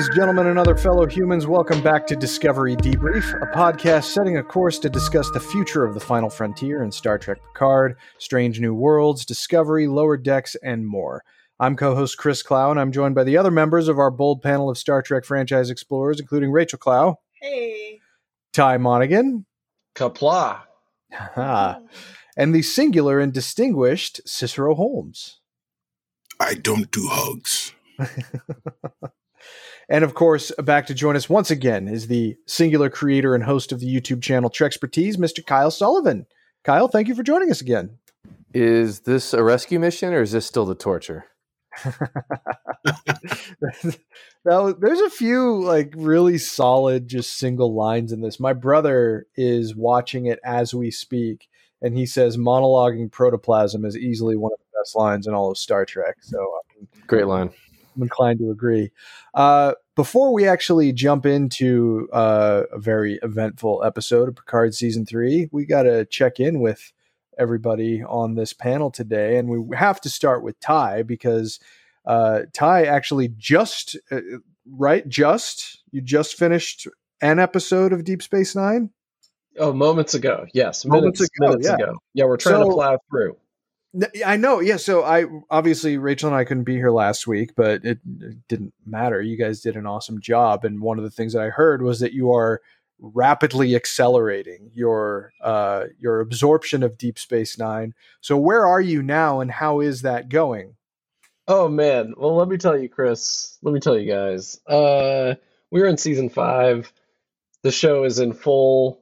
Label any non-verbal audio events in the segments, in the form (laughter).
Ladies, gentlemen, and other fellow humans, welcome back to Discovery Debrief, a podcast setting a course to discuss the future of the final frontier in Star Trek Picard, Strange New Worlds, Discovery, Lower Decks, and more. I'm co host Chris Clow, and I'm joined by the other members of our bold panel of Star Trek franchise explorers, including Rachael Clow. Hey. Ty Monaghan. Kapla. and the singular and distinguished Cicero Holmes. I don't do hugs. (laughs) and of course, back to join us once again is the singular creator and host of the YouTube channel Trekspertise, Mr. Kyle Sullivan. Kyle, thank you for joining us again. Is this a rescue mission or is this still the torture? (laughs) now, there's a few like really solid, just single lines in this. My brother is watching it as we speak, and he says monologuing protoplasm is easily one of the best lines in all of Star Trek. So, um, great line. I'm inclined to agree. Uh, before we actually jump into uh, a very eventful episode of Picard season three, we got to check in with everybody on this panel today, and we have to start with Ty because uh, Ty actually just uh, right just you just finished an episode of Deep Space Nine. Oh, moments ago, yes, moments minutes, ago, minutes yeah. ago. Yeah, we're trying so, to plow through. I know, yeah. So I obviously Rachael and I couldn't be here last week, but it, it didn't matter. You guys did an awesome job, and one of the things that I heard was that you are rapidly accelerating your uh, your absorption of Deep Space Nine. So where are you now, and how is that going? Oh man, well let me tell you, Chris. Let me tell you guys. Uh, we're in season five. The show is in full.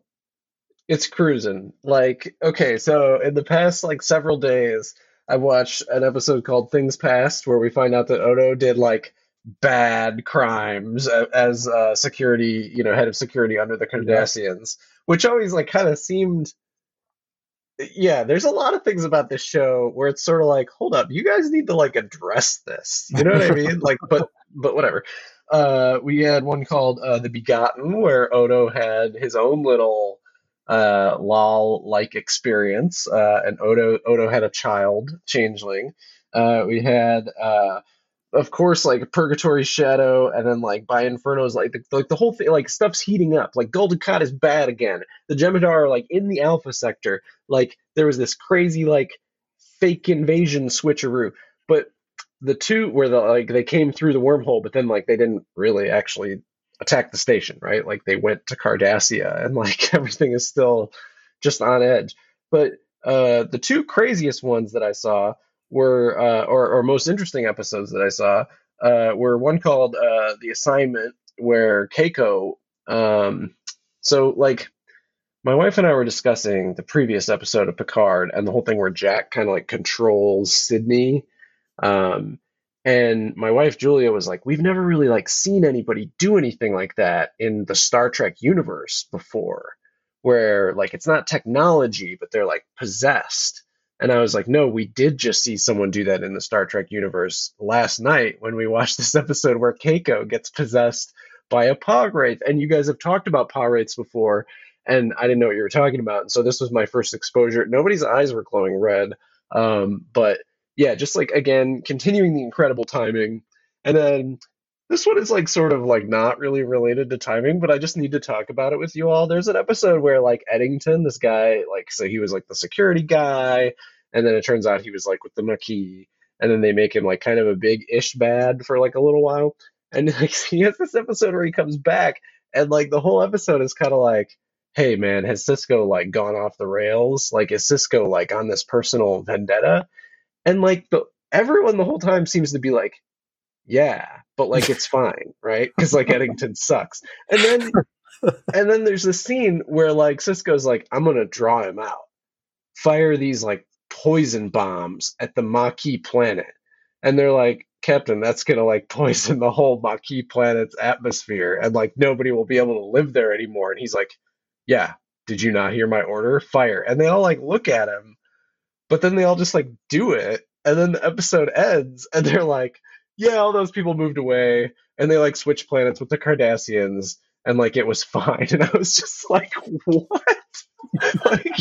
It's cruising. Like okay, so in the past like several days, I've watched an episode called Things Past, where we find out that Odo did like bad crimes as uh, security, you know, head of security under the Cardassians, yeah. which always like kind of seemed. Yeah, there's a lot of things about this show where it's sort of like, hold up, you guys need to like address this. You know what I mean? Like, but but whatever. Uh, we had one called uh, The Begotten, where Odo had his own little uh, Lal like experience, uh, and Odo Odo had a child, changeling. Uh, we had uh, of course, like Purgatory Shadow, and then like by Inferno's like the, like the whole thing, like stuff's heating up. Like Dukat is bad again. The Jem'Hadar are like in the Alpha sector. Like there was this crazy like fake invasion switcheroo, but the two where the like they came through the wormhole, but then like they didn't really actually attack the station, right? Like they went to Cardassia, (laughs) and like everything is still just on edge. But uh, the two craziest ones that I saw were uh, or, or most interesting episodes that I saw uh, were one called uh, the assignment where Keiko. Um, so like my wife and I were discussing the previous episode of Picard and the whole thing where Jack kind of like controls Sydney. Um, and my wife Julia was like, "We've never really like seen anybody do anything like that in the Star Trek universe before, where like it's not technology, but they're like possessed." And I was like, no, we did just see someone do that in the Star Trek universe last night when we watched this episode where Keiko gets possessed by a Pah-wraith. And you guys have talked about Pah-wraiths before, and I didn't know what you were talking about. And so this was my first exposure. Nobody's eyes were glowing red. Um, but yeah, just like again, continuing the incredible timing. And then this one is like sort of like not really related to timing, but I just need to talk about it with you all. There's an episode where like Eddington, this guy, like so he was like the security guy, and then it turns out he was like with the Maquis, and then they make him like kind of a big ish bad for like a little while. And (laughs) like he has this episode where he comes back, and like the whole episode is kind of like, hey man, has Sisko like gone off the rails? Like is Sisko like on this personal vendetta? And like the everyone the whole time seems to be like, yeah, but like it's (laughs) fine, right? Because like Eddington sucks. And then (laughs) and then there's this scene where like Sisko's like, I'm gonna draw him out. Fire these like poison bombs at the Maquis planet. And they're like, Captain, that's gonna like poison the whole Maquis planet's atmosphere and like nobody will be able to live there anymore. And he's like, Yeah, did you not hear my order? Fire. And they all like look at him, but then they all just like do it. And then the episode ends and they're like, yeah, all those people moved away and they like switched planets with the Cardassians and like it was (laughs) fine. And I was just like, what? (laughs) like,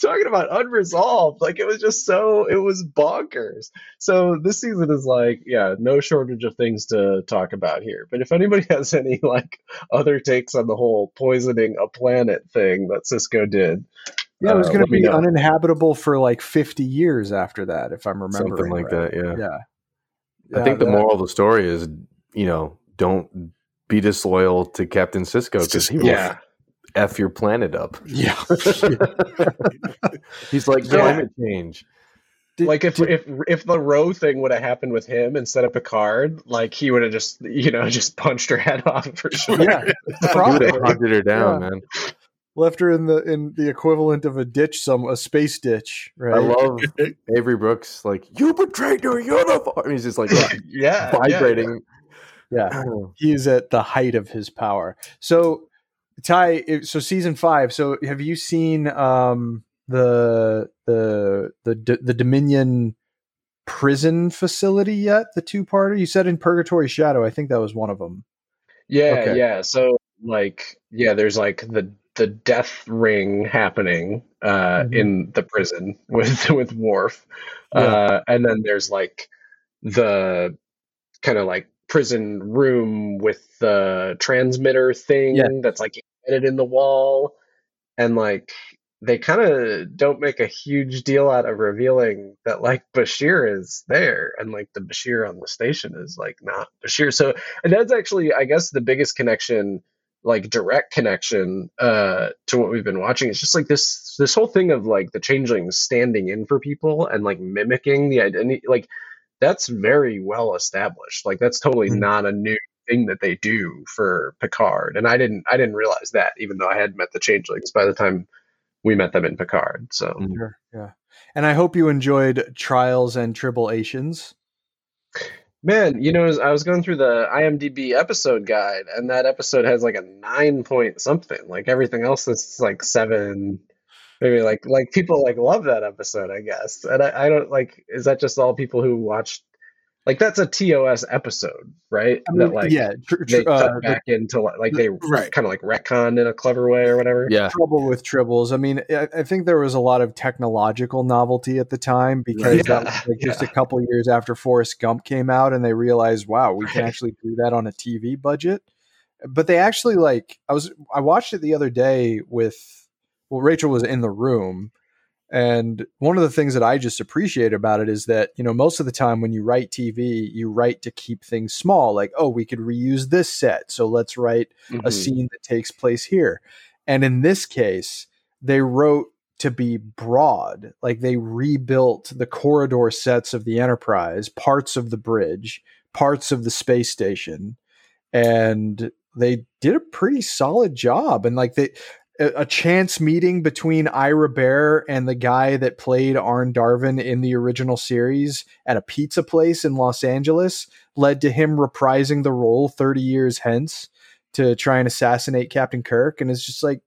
talking about unresolved. Like it was just so it was bonkers. So this season is like, yeah, no shortage of things to talk about here. But if anybody (laughs) has any like other takes on the whole poisoning a planet thing that Sisko did, Yeah, it was uh, going to be uninhabitable for like 50 years after that, if I'm remembering. Something like right. that, yeah. Yeah. I think the moral of the story is, you know, don't be disloyal to Captain Sisko because he will yeah. f your planet up. (laughs) (laughs) Yeah. He's like Yeah. climate change. Did- like if did- if if the Ro thing would have happened with him instead of Picard, like he would have just you know just punched her head (laughs) off for sure. yeah, He would probably have hunted her down, Yeah. man. Left her in the in the equivalent of a ditch, some a space ditch, right? I love (laughs) Avery Brooks. Like you betrayed your uniform. He's just like yeah, yeah, vibrating. yeah, (clears throat) he's at the height of his power. So, Ty, so season five. So, have you seen um the the the D- the Dominion prison facility yet? The two parter you said in Purgatory Shadow. I think that was one of them. Yeah, Okay. yeah. So like yeah, there's like the the death ring happening uh Mhm. in the prison (laughs) with with Worf. Yeah. Uh and then there's like the kind of like prison room with the transmitter thing Yeah. that's like embedded in the wall and like they kind of don't make a huge deal out of revealing that like Bashir is there and like the Bashir on the station is like not Bashir. So and that's actually I guess the biggest connection like direct connection uh to what we've been watching it's just like this this whole thing of like the changelings standing in for people and like mimicking the identity like that's very well established like that's totally Mhm. not a new thing that they do for Picard and I didn't I didn't realize that even though I had met the changelings by the time we met them in Picard so. Sure. Yeah. And I hope you enjoyed Trials and Tribulations. Man, you know, I was going through the IMDb episode guide, and that episode has like a nine point something. Like everything else is like seven. Maybe like like people like love that episode, I guess. And I, I don't like. Is that just all people who watched? Like that's a TOS episode, right? I mean, that like yeah, tr- tr- they cut uh, the back into like, like they Right. kind of like retconned in a clever way or whatever. Yeah. trouble with tribbles. I mean, I, I think there was a lot of technological novelty at the time because that was like just yeah. a couple years after Forrest Gump came out, and they realized, wow, we can actually do that on a TV budget. But they actually like I was I watched it the other day with well, Rachael was in the room. And one of the things that I just appreciate about it is that, you know, most of the time when you write TV, you write to keep things small. Like, oh, we could reuse this set. So let's write a Mhm. scene that takes place here. And in this case, they wrote to be broad. Like they rebuilt the corridor sets of the Enterprise, parts of the bridge, parts of the space station, and they did a pretty solid job. And like they a a chance meeting between Ira Behr and the guy that played Arne Darvin in the original series at a pizza place in Los Angeles led to him reprising the role 30 years hence to try and assassinate Captain Kirk. And it's just like,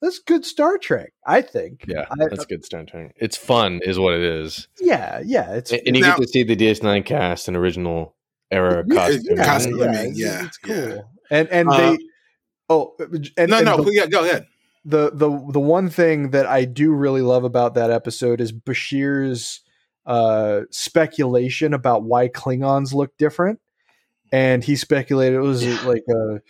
that's good Star Trek, I think. Yeah, I- that's good Star Trek. It's fun, is what it is, yeah, yeah. It's and, and you Now- get to see the DS9 cast in original era Yeah, costumes. yeah, costume. yeah, it's, yeah, it's cool. yeah. And and Uh, they oh and, no, and no, the- yeah, go ahead. The the the one thing that I do really love about that episode is Bashir's uh, speculation about why Klingons look different, and he speculated it was like a,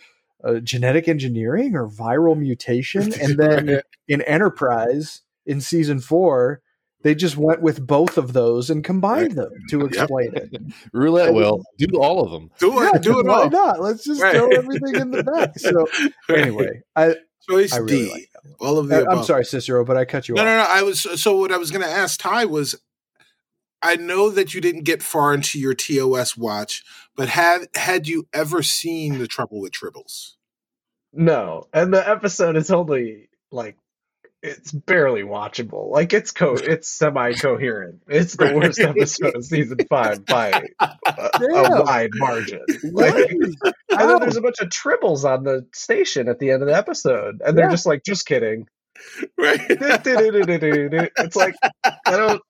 a genetic engineering or viral mutation, (laughs) and then in Enterprise in season four. They just went with both of those and combined them to Yep. explain it. (laughs) Roulette will do all of them. do it, Yeah, do it why all. not? Let's just Right. throw everything in the back. So (laughs) anyway, I, choice I really D. Like all of the. Uh, I, above. I'm sorry, Cicero, but I cut you No, off. no, no. No. I was so what I was going to ask Ty was, I know that you didn't get far into your TOS watch, but had had you ever seen the Trouble with Tribbles? No, and the episode is only like it's barely watchable. Like it's co it's semi coherent. It's the worst (laughs) episode of season five by a, a wide margin. What? Like, (laughs) (laughs) and How? then oh. there's a bunch of tribbles on the station at the end of the episode, and they're Yeah. just like, just kidding. Right. (laughs) It's like I don't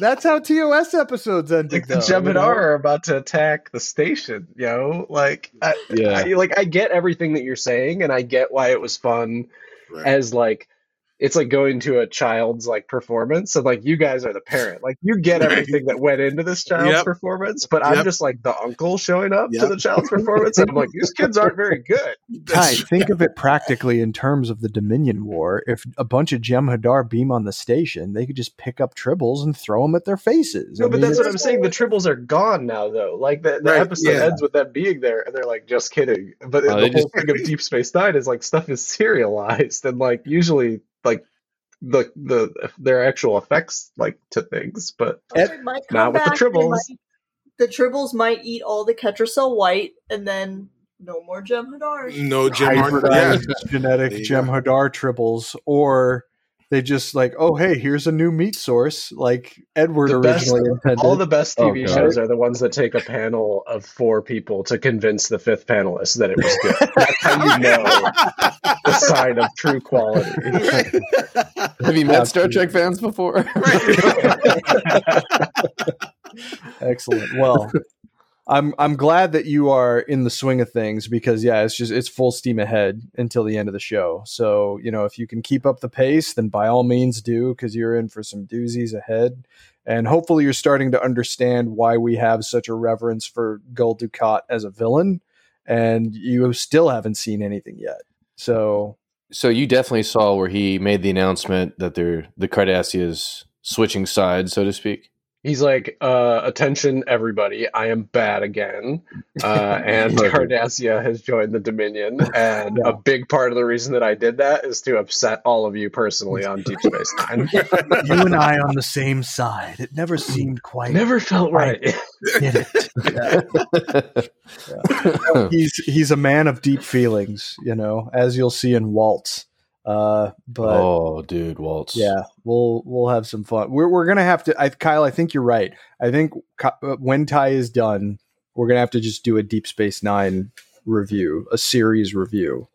That's how TOS episodes end. like the though, you Jem'Hadar know? are about to attack the station. You know, like I, Yeah. I like I get everything that you're saying, and I get why it was fun right. as like it's like going to a child's like performance and like you guys are the parent like you get Right. everything that went into this child's Yep. performance but i'm Yep. just like the uncle showing up to the child's performance and i'm like these kids aren't very good (laughs) Ty, think of it practically in terms of the Dominion War. If a bunch of Jem'Hadar beam on the station, they could just pick up tribbles and throw them at their faces. no I but mean, that's what i'm saying the tribbles are gone now though like the, the Right, episode yeah. ends with them being there and they're like just kidding but Oh, the they whole thing of deep space nine is like stuff is serialized and like usually like the the their actual effects like to things but It might Not with the back, they Tribbles. might- the tribbles might eat all the Ketracel white, and then no more Jem'Hadar. no Gem Martin. Yeah. genetic There you go. Tribbles, or they just like, oh hey, here's a new meat source, like Edward The best- originally intended. All the best Oh, TV God. shows are the ones that take a panel of four people to convince the fifth panelist that it was good. (laughs) That's how you know the sign of true quality. Have you met Star Trek fans before? (laughs) Excellent. Well, I'm I'm glad that you are in the swing of things because yeah, it's just it's full steam ahead until the end of the show. So you know if you can keep up the pace, then by all means do because you're in for some doozies ahead. And hopefully you're starting to understand why we have such a reverence for Gul Dukat as a villain, and you still haven't seen anything yet. So so you definitely saw where he made the announcement that they're the Cardassians switching sides, so to speak. He's like, uh, attention, everybody, I am bad again. Uh, (laughs) and Perfect. Cardassia has joined the Dominion. (laughs) And Yeah. a big part of the reason that I did that is to upset all of you personally on Deep Space Nine. (laughs) you and I on the same side. It never seemed quite Never felt right. did it. he's he's a man of deep feelings, you know, as you'll see in Waltz. Uh, but oh, dude, Waltz. yeah, we'll we'll have some fun. We're we're gonna have to. I, Kyle, I think you're right. I think uh, when Ty is done, we're gonna have to just do a Deep Space Nine review, a series review.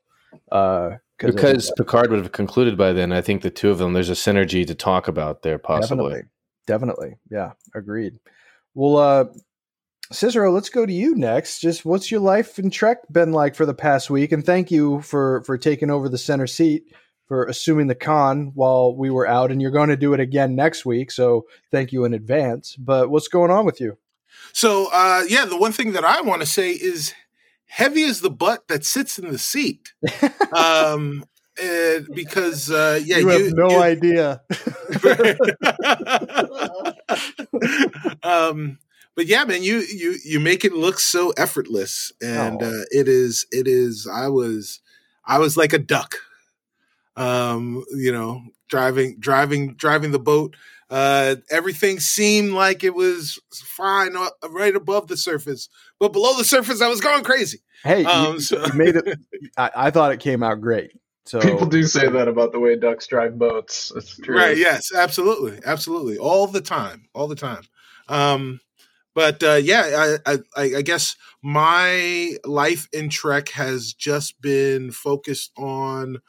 Uh, because Picard would have concluded by then. I think the two of them, there's a synergy to talk about there, possibly. Definitely. Definitely. Yeah. Agreed. Well, uh, Cicero, let's go to you next. Just what's your life in Trek been like for the past week? And thank you for for taking over the center seat for assuming the con while we were out. And you're going to do it again next week, so thank you in advance. But what's going on with you? So, uh, yeah, the one thing that I want to say is heavy is the butt that sits in the seat. (laughs) um, and because, uh, yeah, you, you, have no you- idea. (laughs) (laughs) um, but yeah, man, you you you make it look so effortless, and Oh. uh, it is it is. I was I was like a duck, um, you know, driving driving driving the boat. Uh, everything seemed like it was fine uh, right above the surface, but below the surface, I was going crazy. hey, Um, you, so- you made it. (laughs) I, I thought it came out great. So People do say that about the way ducks drive boats. It's true. Right. Yes. Absolutely. Absolutely. All the time. All the time. Um, but uh, yeah, I, I, I guess my life in Trek has just been focused on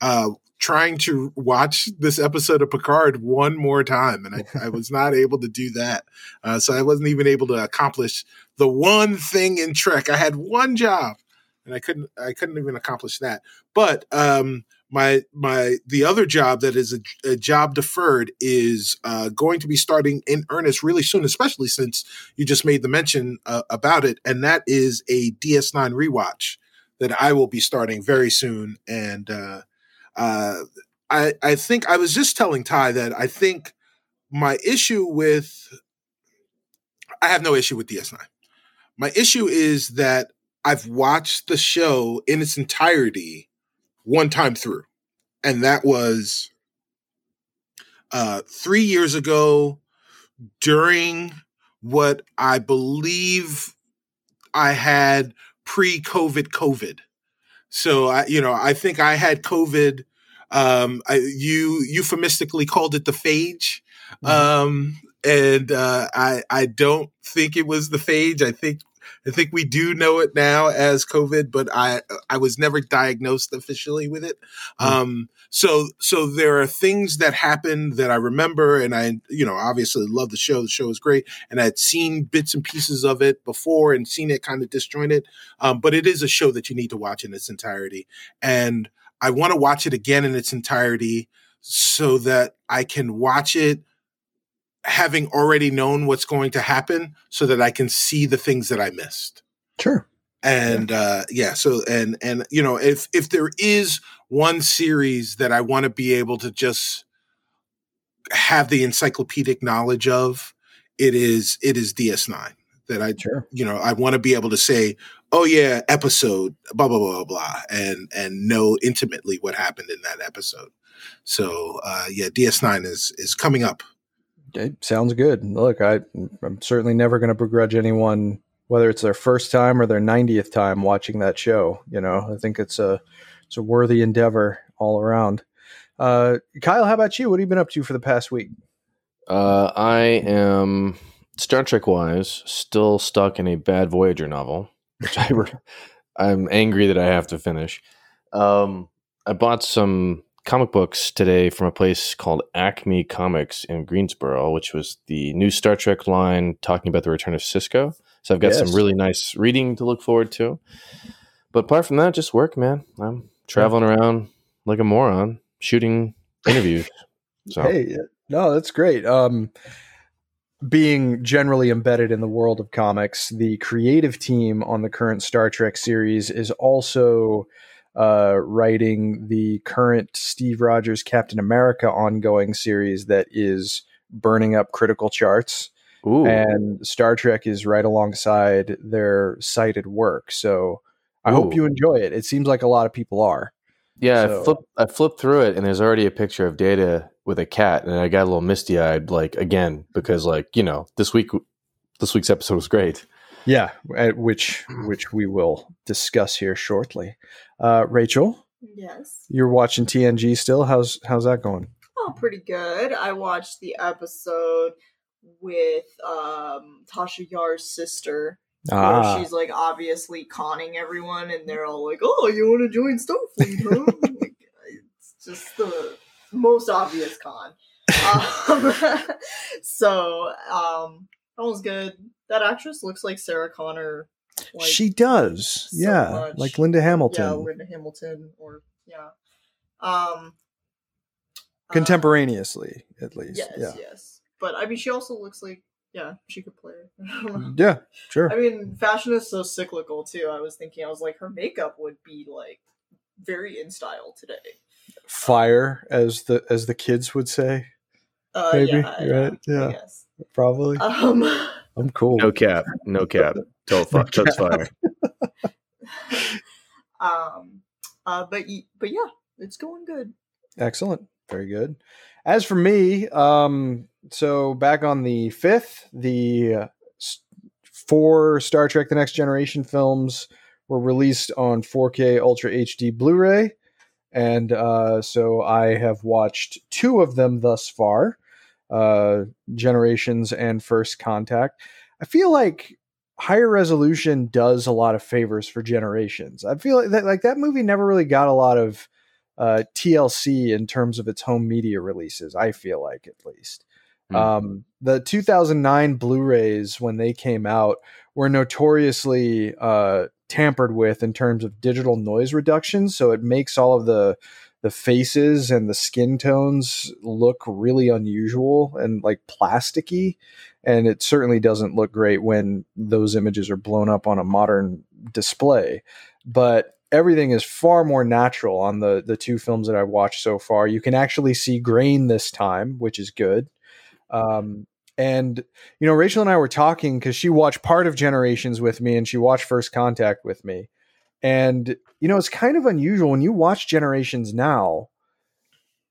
uh, trying to watch this episode of Picard one more time, and I, I (laughs) was not able to do that. Uh, so I wasn't even able to accomplish the one thing in Trek. I had one job, and I couldn't. I couldn't even accomplish that. But um, my my the other job that is a, a job deferred is uh, going to be starting in earnest really soon, especially since you just made the mention uh, about it, and that is a DS9 rewatch that I will be starting very soon. And uh, uh, I I think I was just telling Ty that I think my issue with I have no issue with DS9. My issue is that I've watched the show in its entirety one time through, and that was uh, three years ago during what I believe I had pre-COVID COVID. So I, you know, I think I had COVID. Um, I, you euphemistically called it the phage, um, and uh, I I don't think it was the phage. I think I think we do know it now as COVID, but I I was never diagnosed officially with it. Um, so so there are things that happened that I remember, and I you know obviously love the show. The show is great, and I had seen bits and pieces of it before and seen it kind of disjointed. Um, but it is a show that you need to watch in its entirety, and I want to watch it again in its entirety so that I can watch it having already known what's going to happen so that I can see the things that I missed. Sure. And uh yeah, so and and you know, if if there is one series that I want to be able to just have the encyclopedic knowledge of, it is it is DS9 that I Sure. you know, I want to be able to say, "Oh yeah, episode blah blah blah blah blah," and and know intimately what happened in that episode. So uh, yeah, DS9 is is coming up. Okay, sounds good. Look, I, I'm certainly never going to begrudge anyone whether it's their first time or their 90th time watching that show. You know, I think it's a it's a worthy endeavor all around. Uh, Kyle, how about you? What have you been up to for the past week? Uh, I am Star Trek wise still stuck in a bad Voyager novel, which I (laughs) I'm angry that I have to finish. Um, I bought some comic books today from a place called Acme Comics in Greensboro, which was the new Star Trek line talking about the return of Sisko. So I've got Yes. some really nice reading to look forward to. But apart from that, just work, man. I'm traveling around like a moron, shooting interviews. (laughs) So Hey, no, that's great. Um, being generally embedded in the world of comics, the creative team on the current Star Trek series is also uh, writing the current Steve Rogers Captain America ongoing series that is burning up critical charts. ooh, And Star Trek is right alongside their cited work. So I hope you enjoy it. It seems like a lot of people are. Yeah, So- I flipped I flipped through it and there's already a picture of Data with a cat and I got a little misty eyed like again because like you know this week this week's episode was great. Yeah, which which we will discuss here shortly. Uh, Rachael, Yes. you're watching TNG still. How's how's that going? Oh, pretty good. I watched the episode with um Tasha Yar's sister. Ah. Where she's like obviously conning everyone and they're all like, Oh, you wanna join Starfleet, huh? (laughs) like, it's just the most obvious con. Um, (laughs) so um that was good. That actress looks like Sarah Connor. Like, she does, so yeah, much. like Linda Hamilton, Yeah, Linda Hamilton, or yeah, um, uh, contemporaneously at least. yes, yeah, yes. But I mean, she also looks like yeah, she could play. Know. (laughs) yeah, sure. I mean, fashion is so cyclical too. I was thinking, I was like, her makeup would be like very in style today. Fire, as the as the kids would say, Uh, Maybe, yeah, yeah, right, yeah. Yes. probably. Um, (laughs) I'm cool. No cap, no cap. Total No fuck, that's fire. (laughs) um, uh, but y- but yeah, it's going good. Excellent. Very good. As for me, um, so back on the 5th, the uh, s- four Star Trek The Next Generation films were released on 4K Ultra HD Blu ray. And uh, so I have watched two of them thus far uh, Generations and First Contact. I feel like higher resolution does a lot of favors for Generations. I feel like that, like that movie never really got a lot of uh, TLC in terms of its home media releases. I feel like at least. Hmm. Um, the 2009 Blu-rays when they came out were notoriously uh, tampered with in terms of digital noise reduction, so it makes all of the the faces and the skin tones look really unusual and like plasticky and it certainly doesn't look great when those images are blown up on a modern display but everything is far more natural on the the two films that I've watched so far. You can actually see grain this time, which is good. Um, and you know, Rachael and I were talking because she watched part of Generations with me, and she watched First Contact with me. And you know, it's kind of unusual when you watch Generations now.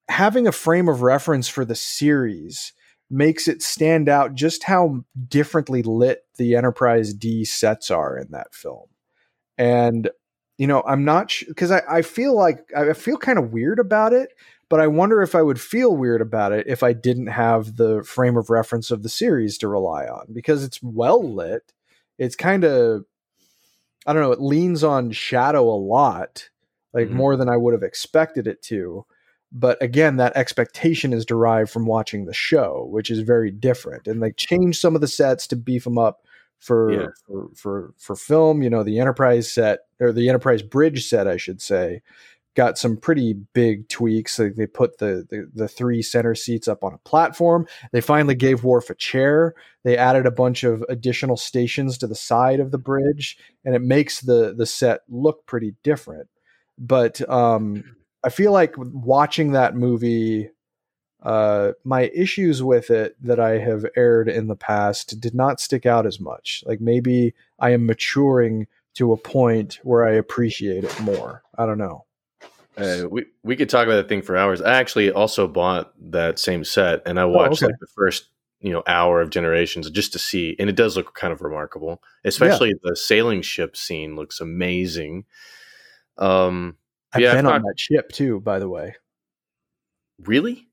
Having a frame of reference for the series makes it stand out just how differently lit the Enterprise D sets are in that film. And you know, I'm not because I, I feel like I feel kind of weird about it, but I wonder if I would feel weird about it if I didn't have the frame of reference of the series to rely on because it's well lit. It's kind of, I don't know, it leans on shadow a lot, like Mhm. more than I would have expected it to. But again, that expectation is derived from watching the show, which is very different. And they changed some of the sets to beef them up for Yeah. for, for for film. You know, the Enterprise set or the Enterprise Bridge set, I should say, got some pretty big tweaks. Like they put the, the the three center seats up on a platform. They finally gave Worf a chair. They added a bunch of additional stations to the side of the bridge, and it makes the the set look pretty different. But um, I feel like watching that movie uh, my issues with it that I have aired in the past did not stick out as much. Like maybe I am maturing to a point where I appreciate it more. I don't know. Uh, we we could talk about that thing for hours. I actually also bought that same set, and I watched okay. like the first you know hour of Generations just to see, and it does look kind of remarkable. Especially the sailing ship scene looks amazing. Um, I've Yeah, been I've on not- that ship too, by the way. really?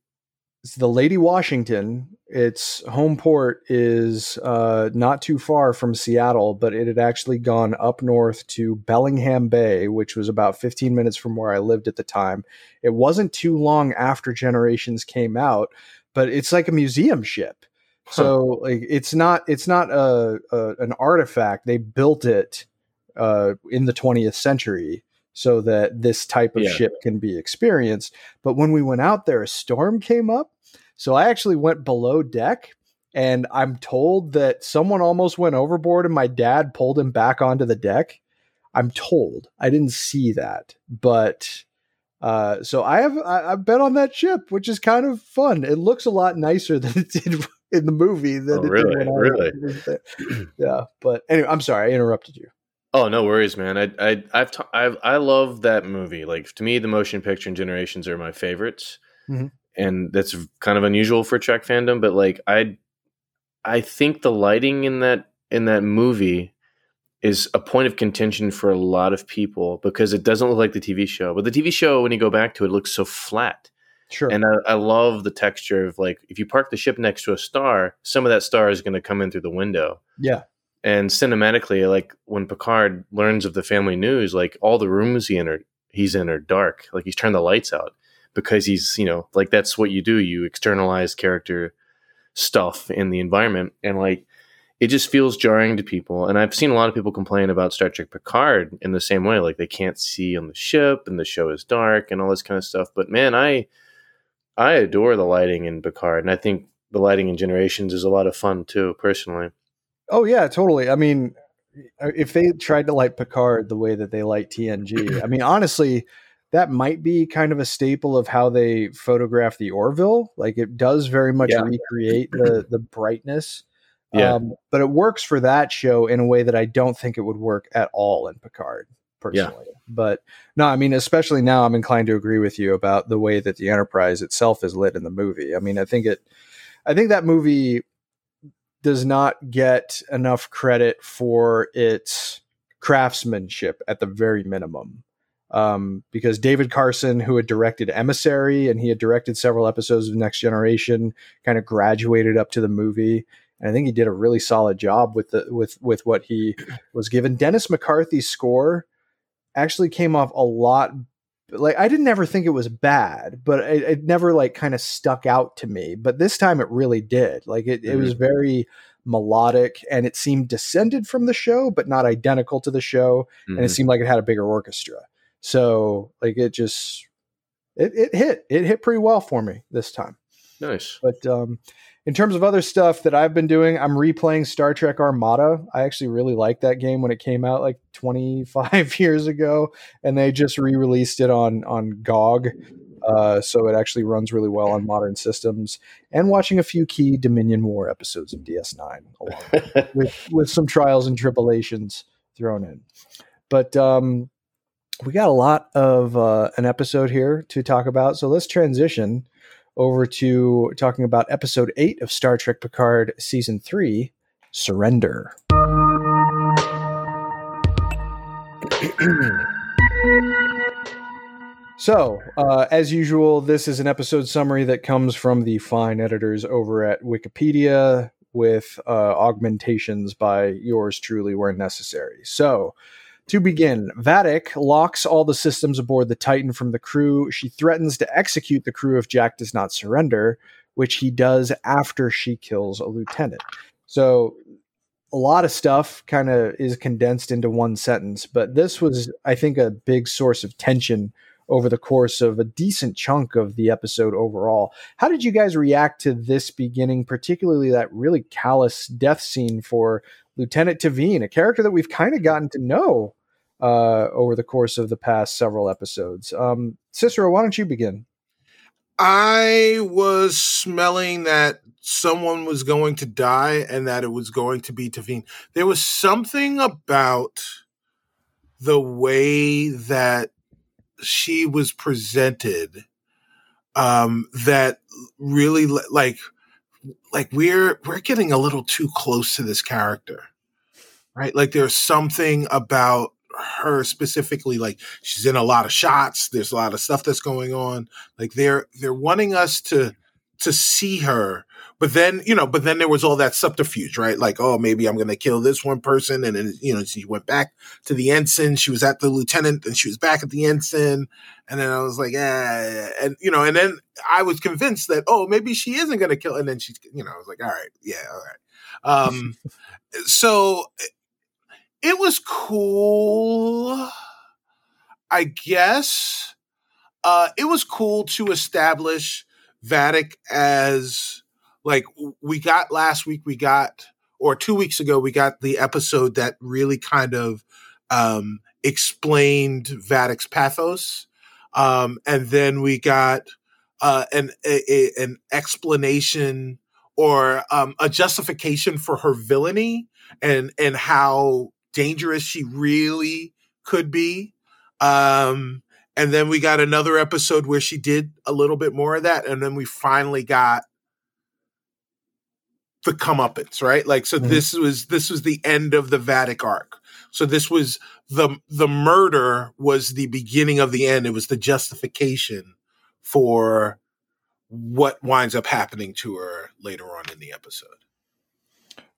It's the Lady Washington. Its home port is uh, not too far from Seattle, but it had actually gone up north to Bellingham Bay, which was about 15 minutes from where I lived at the time. It wasn't too long after Generations came out, but it's like a museum ship. So like it's not it's not a, a an artifact. They built it uh, in the 20th century so that this type of Yeah. ship can be experienced. But when we went out there, a storm came up. So I actually went below deck and I'm told that someone almost went overboard and my dad pulled him back onto the deck. I'm told. I didn't see that. But uh, so I have I, I've been on that ship, which is kind of fun. It looks a lot nicer (laughs) than it did in the movie than Oh, it really? did when I Really? yeah. But anyway, I'm sorry, I interrupted you. Oh no worries, man. I I I've ta- I've I love that movie. Like to me, the motion picture and Generations are my favorites, Mhm. And that's kind of unusual for Trek fandom. But like I, I think the lighting in that in that movie is a point of contention for a lot of people because it doesn't look like the TV show. But the TV show, when you go back to it, looks so flat. Sure. And I, I love the texture of like if you park the ship next to a star, some of that star is going to come in through the window yeah. and cinematically like when picard learns of the family news like all the rooms he entered he's in are dark like he's turned the lights out because he's you know like that's what you do. You externalize character stuff in the environment. And like it just feels jarring to people. And i've seen a lot of people complain about star trek picard in the same way. Like they can't see on the ship and the show is dark and all this kind of stuff. But man i i adore the lighting in picard. And i think the lighting in generations is a lot of fun too personally. Oh yeah, totally. I mean, if they tried to light Picard the way that they light TNG, I mean, honestly, that might be kind of a staple of how they photograph the Orville. Like it does very much Yeah. recreate the (clears throat) the brightness. Yeah. Um, but it works for that show in a way that I don't think it would work at all in Picard, personally. But no, I mean, especially now, I'm inclined to agree with you about the way that the Enterprise itself is lit in the movie. I mean, I think it, I think that movie does not get enough credit for its craftsmanship at the very minimum. Um, because David Carson, who had directed Emissary and he had directed several episodes of Next Generation, kind of graduated up to the movie. And I think he did a really solid job with the with with what he was given. Dennis McCarthy's score actually came off a lot like I didn't ever think it was bad, but it, it never like kind of stuck out to me. But this time it really did. Like it, it was very melodic and it seemed descended from the show, but not identical to the show. And it Mhm. seemed like it had a bigger orchestra. So like it just it, it hit. It hit pretty well for me this time. nice But um, in terms of other stuff that I've been doing, I'm replaying Star Trek Armada. I actually really liked that game when it came out like (laughs) 25 years ago, and they just re-released it on on GOG, uh, so it actually runs really well on modern systems. And watching a few key Dominion War episodes of DS9 along (laughs) with with some trials and tribulations thrown in. But um, we got a lot of uh, an episode here to talk about, so let's transition over to talking about episode eight of Star Trek Picard season three, Surrender. (clears throat) So, uh, as usual, this is an episode summary that comes from the fine editors over at Wikipedia with uh, augmentations by yours truly where necessary. So, to begin, Vadic locks all the systems aboard the Titan from the crew. She threatens to execute the crew if Jack does not surrender, which he does after she kills a lieutenant. So, a lot of stuff kind of is condensed into one sentence, but this was, I think, a big source of tension over the course of a decent chunk of the episode overall. How did you guys react to this beginning, particularly that really callous death scene for Lieutenant T'Veen, a character that we've kind of gotten to know uh, over the course of the past several episodes? Um, Cicero, why don't you begin? I was smelling that someone was going to die and that it was going to be T'Veen. There was something about the way that she was presented um that really like like we're we're getting a little too close to this character right? Like there's something about her specifically like she's in a lot of shots there's a lot of stuff that's going on. Like they're they're wanting us to to see her but then you know but then there was all that subterfuge right? Like oh maybe i'm gonna kill this one person. And then you know she went back to the ensign. She was at the lieutenant and she was back at the ensign. And then i was like eh. and you know and then i was convinced that oh maybe she isn't gonna kill. And then she's you know i was like all right yeah all right. Um (laughs) so it was cool i guess. Uh it was cool to establish Vadic as like we got last week we got or two weeks ago we got the episode that really kind of um explained Vadic's pathos. Um and then we got uh an a, a, an explanation or um a justification for her villainy and and how dangerous she really could be. Um and then we got another episode where she did a little bit more of that and then we finally got the comeuppance right? Like so mm-hmm. this was this was the end of the Vadic arc so this was the the murder was the beginning of the end. It was the justification for what winds up happening to her later on in the episode.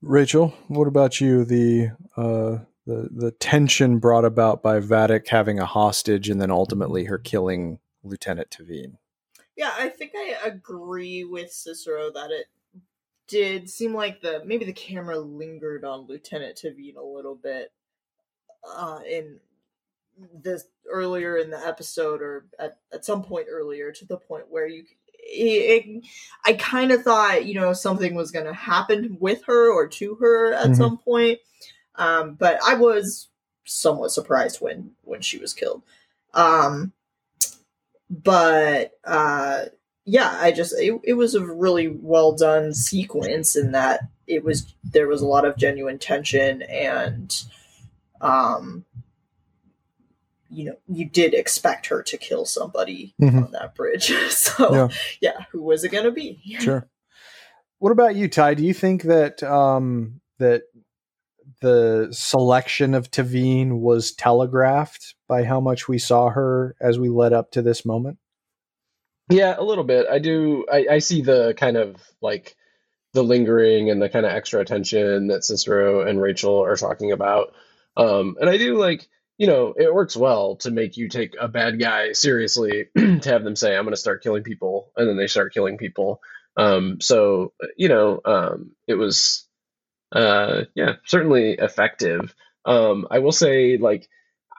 Rachael what about you? The uh the the tension brought about by Vadic having a hostage and then ultimately her killing Lieutenant T'Veen. Yeah, I think I agree with Cicero that it did seem like the maybe the camera lingered on Lieutenant T'Veen a little bit uh, in this earlier in the episode or at, at some point earlier to the point where you it, it, I kind of thought you know something was going to happen with her or to her at mm-hmm. some point um, but I was somewhat surprised when when she was killed. Um, but uh, yeah, I just it, it was a really well done sequence in that it was there was a lot of genuine tension and um you know you did expect her to kill somebody mm-hmm. on that bridge (laughs) so yeah. yeah who was it going to be (laughs) sure what about you ty do you think that um that the selection of T'Veen was telegraphed by how much we saw her as we led up to this moment? Yeah, a little bit. I do. I, I see the kind of like the lingering and the kind of extra attention that Cicero and Rachael are talking about. Um, and I do like, you know, it works well to make you take a bad guy seriously (clears throat) to have them say, I'm going to start killing people. And then they start killing people. Um, so, you know, um, it was, uh, yeah, certainly effective. Um, I will say, like,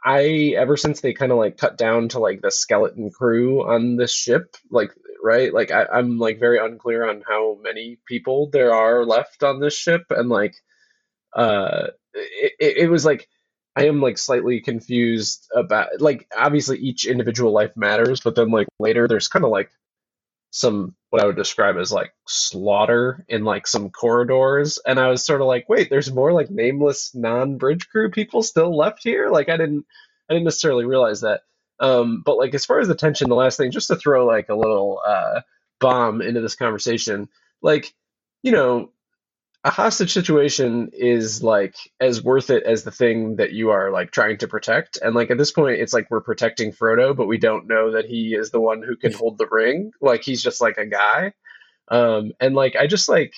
I ever since they kind of like cut down to like the skeleton crew on this ship, like, right, like I, I'm like very unclear on how many people there are left on this ship, and like, uh, it, it, it was like. I am like slightly confused about like obviously each individual life matters, but then like later there's kind of like some what I would describe as like slaughter in like some corridors, and I was sort of like, wait, there's more like nameless non-bridge crew people still left here. Like I didn't, I didn't necessarily realize that. Um, but like as far as the tension, the last thing, just to throw like a little uh, bomb into this conversation, like you know, a hostage situation is like as worth it as the thing that you are like trying to protect. And like at this point, it's like we're protecting Frodo, but we don't know that he is the one who can hold the ring. Like he's just like a guy. Um, and like I just like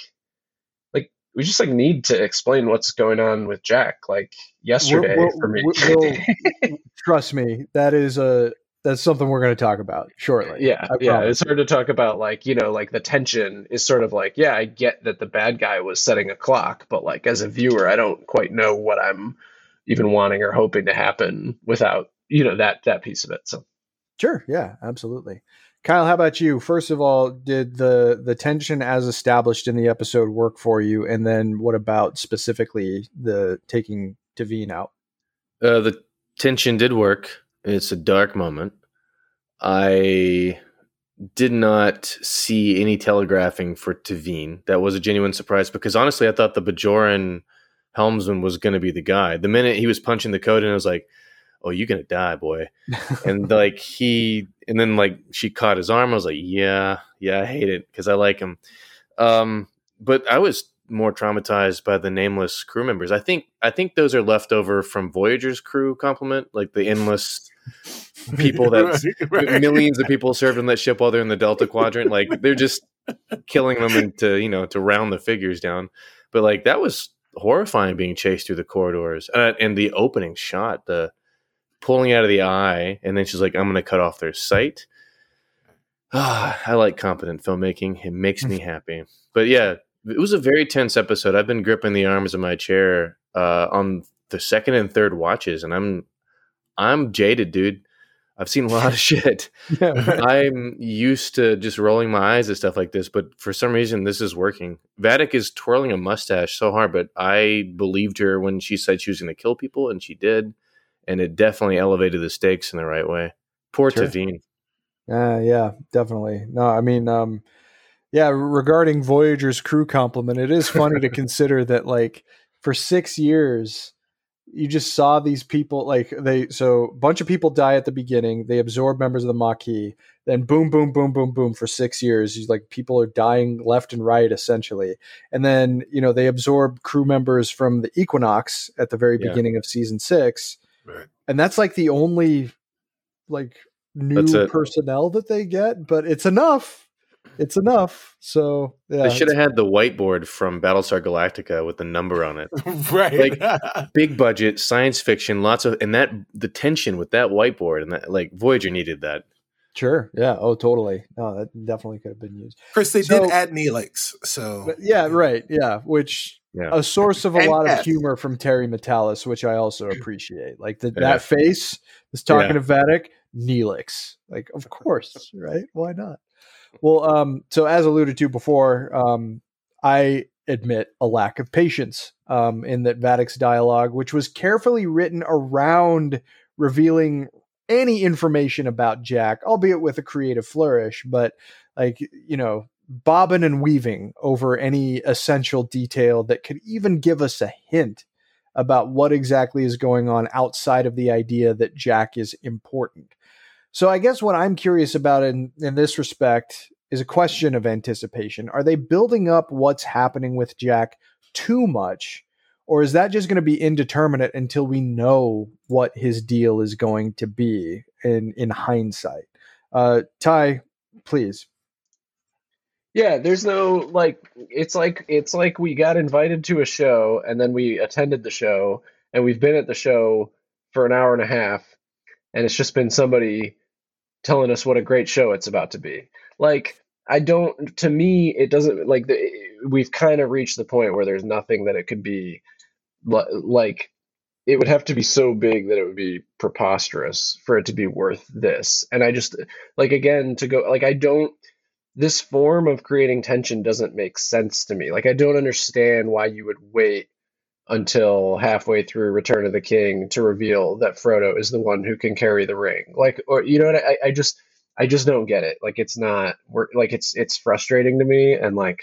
like we just like need to explain what's going on with Jack. Like yesterday we'll, we'll, for me. We'll, (laughs) trust me, that is a that's something we're going to talk about shortly. Yeah, yeah. It's hard to talk about like you know like the tension is sort of like yeah I get that the bad guy was setting a clock, but like as a viewer I don't quite know what I'm even wanting or hoping to happen without you know that that piece of it. So Sure. Yeah, absolutely. Kyle, how about you? First of all, did the the tension as established in the episode work for you? And then what about specifically the taking T'Veen out? Uh, the tension did work. It's a dark moment. I did not see any telegraphing for T'Veen. That was a genuine surprise because honestly, I thought the Bajoran helmsman was going to be the guy. The minute he was punching the code, and I was like, "Oh, you're gonna die, boy!" (laughs) and like he, and then like she caught his arm. I was like, "Yeah, yeah, I hate it because I like him." Um, but I was more traumatized by the nameless crew members. I think I think those are left over from Voyager's crew complement, like the endless people (laughs) that Right, millions of people served on that ship while they're in the Delta Quadrant. Like they're just killing them and to you know to round the figures down. But like that was horrifying being chased through the corridors uh, and the opening shot, the pulling out of the eye, and then she's like, "I'm going to cut off their sight." Ah, (sighs) I like competent filmmaking. It makes me (laughs) happy. But yeah, it was a very tense episode. I've been gripping the arms of my chair uh, on the second and third watches, and I'm I'm jaded, dude. I've seen a lot of (laughs) shit. (laughs) yeah, right. I'm used to just rolling my eyes at stuff like this, but for some reason, this is working. Vadic is twirling a mustache so hard, but I believed her when she said she was going to kill people, and she did. And it definitely elevated the stakes in the right way. Poor Sure. T'Veen. Uh, yeah, definitely. No, I mean, um, yeah, regarding Voyager's crew complement, it is funny to (laughs) consider that, like, for six years, you just saw these people, like, they, so a bunch of people die at the beginning, they absorb members of the Maquis, then boom, boom, boom, boom, boom, for six years, you- like, people are dying left and right, essentially. And then, you know, they absorb crew members from the Equinox at the very Yeah. beginning of season six Right. and that's like the only like new personnel that they get but it's enough it's enough so yeah They should have had the whiteboard from Battlestar Galactica with the number on it. (laughs) right. (laughs) Big budget, science fiction, lots of, and that the tension with that whiteboard and that, like, Voyager needed that. sure yeah oh totally no that definitely could have been used Chris, they So- did add Neelix, so but yeah right yeah which Yeah. a source of a And lot of Beth. humor from Terry Matalas which i also appreciate like the, that face is talking Yeah. to Vadic, neelix like of course right why not well um so as alluded to before um i admit a lack of patience um in that Vadic's dialogue which was carefully written around revealing any information about jack albeit with a creative flourish but like you know bobbing and weaving over any essential detail that could even give us a hint about what exactly is going on outside of the idea that Jack is important. So I guess what I'm curious about in in this respect is a question of anticipation. Are they building up what's happening with Jack too much or is that just going to be indeterminate until we know what his deal is going to be in in hindsight? Uh Ty, please. Yeah, there's no like it's like it's like we got invited to a show and then we attended the show and we've been at the show for an hour and a half and it's just been somebody telling us what a great show it's about to be. Like I don't to me it doesn't like the, we've kind of reached the point where there's nothing that it could be li- like it would have to be so big that it would be preposterous for it to be worth this. And I just like again to go like I don't this form of creating tension doesn't make sense to me. Like I don't understand why you would wait until halfway through Return of the King to reveal that Frodo is the one who can carry the ring. Like or you know what I, I just I just don't get it. Like it's not like it's it's frustrating to me and like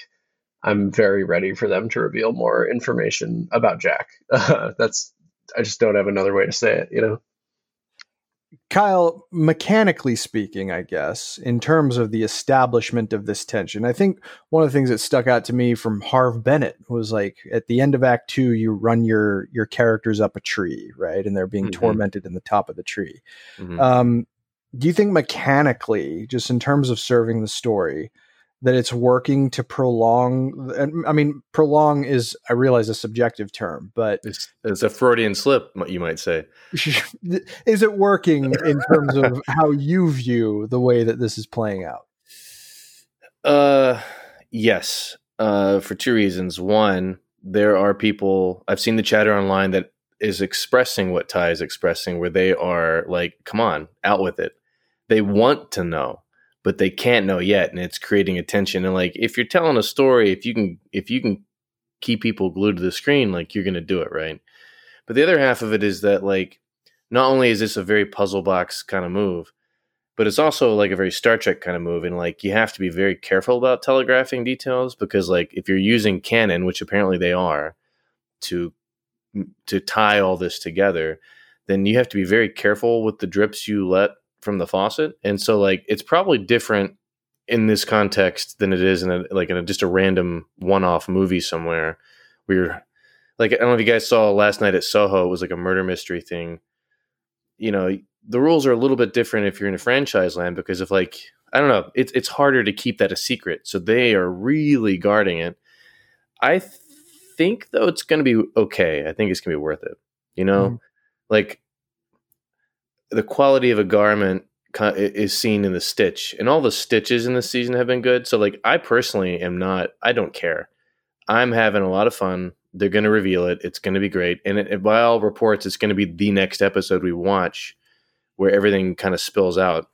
I'm very ready for them to reveal more information about Jack. (laughs) that's I just don't have another way to say it, you know. Kyle, mechanically speaking, I guess, in terms of the establishment of this tension, I think one of the things that stuck out to me from Harve Bennett was like at the end of Act Two, you run your your characters up a tree, right, and they're being Mhm. tormented in the top of the tree. Mhm. Um, do you think mechanically, just in terms of serving the story, that it's working to prolong? and, I mean, prolong is I realize a subjective term, but it's, it's a Freudian slip, you might say. (laughs) is it working in terms of (laughs) how you view the way that this is playing out? Uh, yes. Uh, for two reasons. One, there are people I've seen the chatter online that is expressing what Ty is expressing, where they are like, "Come on, out with it." they want to know, but they can't know yet, and it's creating attention. And like if you're telling a story, if you can if you can keep people glued to the screen, like you're gonna do it right. But the other half of it is that like not only is this a very puzzle box kind of move, but it's also like a very Star Trek kind of move, and like you have to be very careful about telegraphing details because like if you're using canon, which apparently they are, to to tie all this together, then you have to be very careful with the drips you let from the faucet, and so like it's probably different in this context than it is in a like in a, just a random one-off movie somewhere where you're like I don't know if you guys saw last night at Soho, it was like a murder mystery thing. You know, the rules are a little bit different if you're in a franchise land because if like I don't know, it's it's harder to keep that a secret. So they are really guarding it. I th- think though it's going to be okay. I think it's going to be worth it. You know, mm. like the quality of a garment is seen in the stitch, and all the stitches in the season have been good. So like I personally am not. I don't care. I'm having a lot of fun. They're going to reveal it. It's going to be great. And it, by all reports, it's going to be the next episode we watch where everything kind of spills out.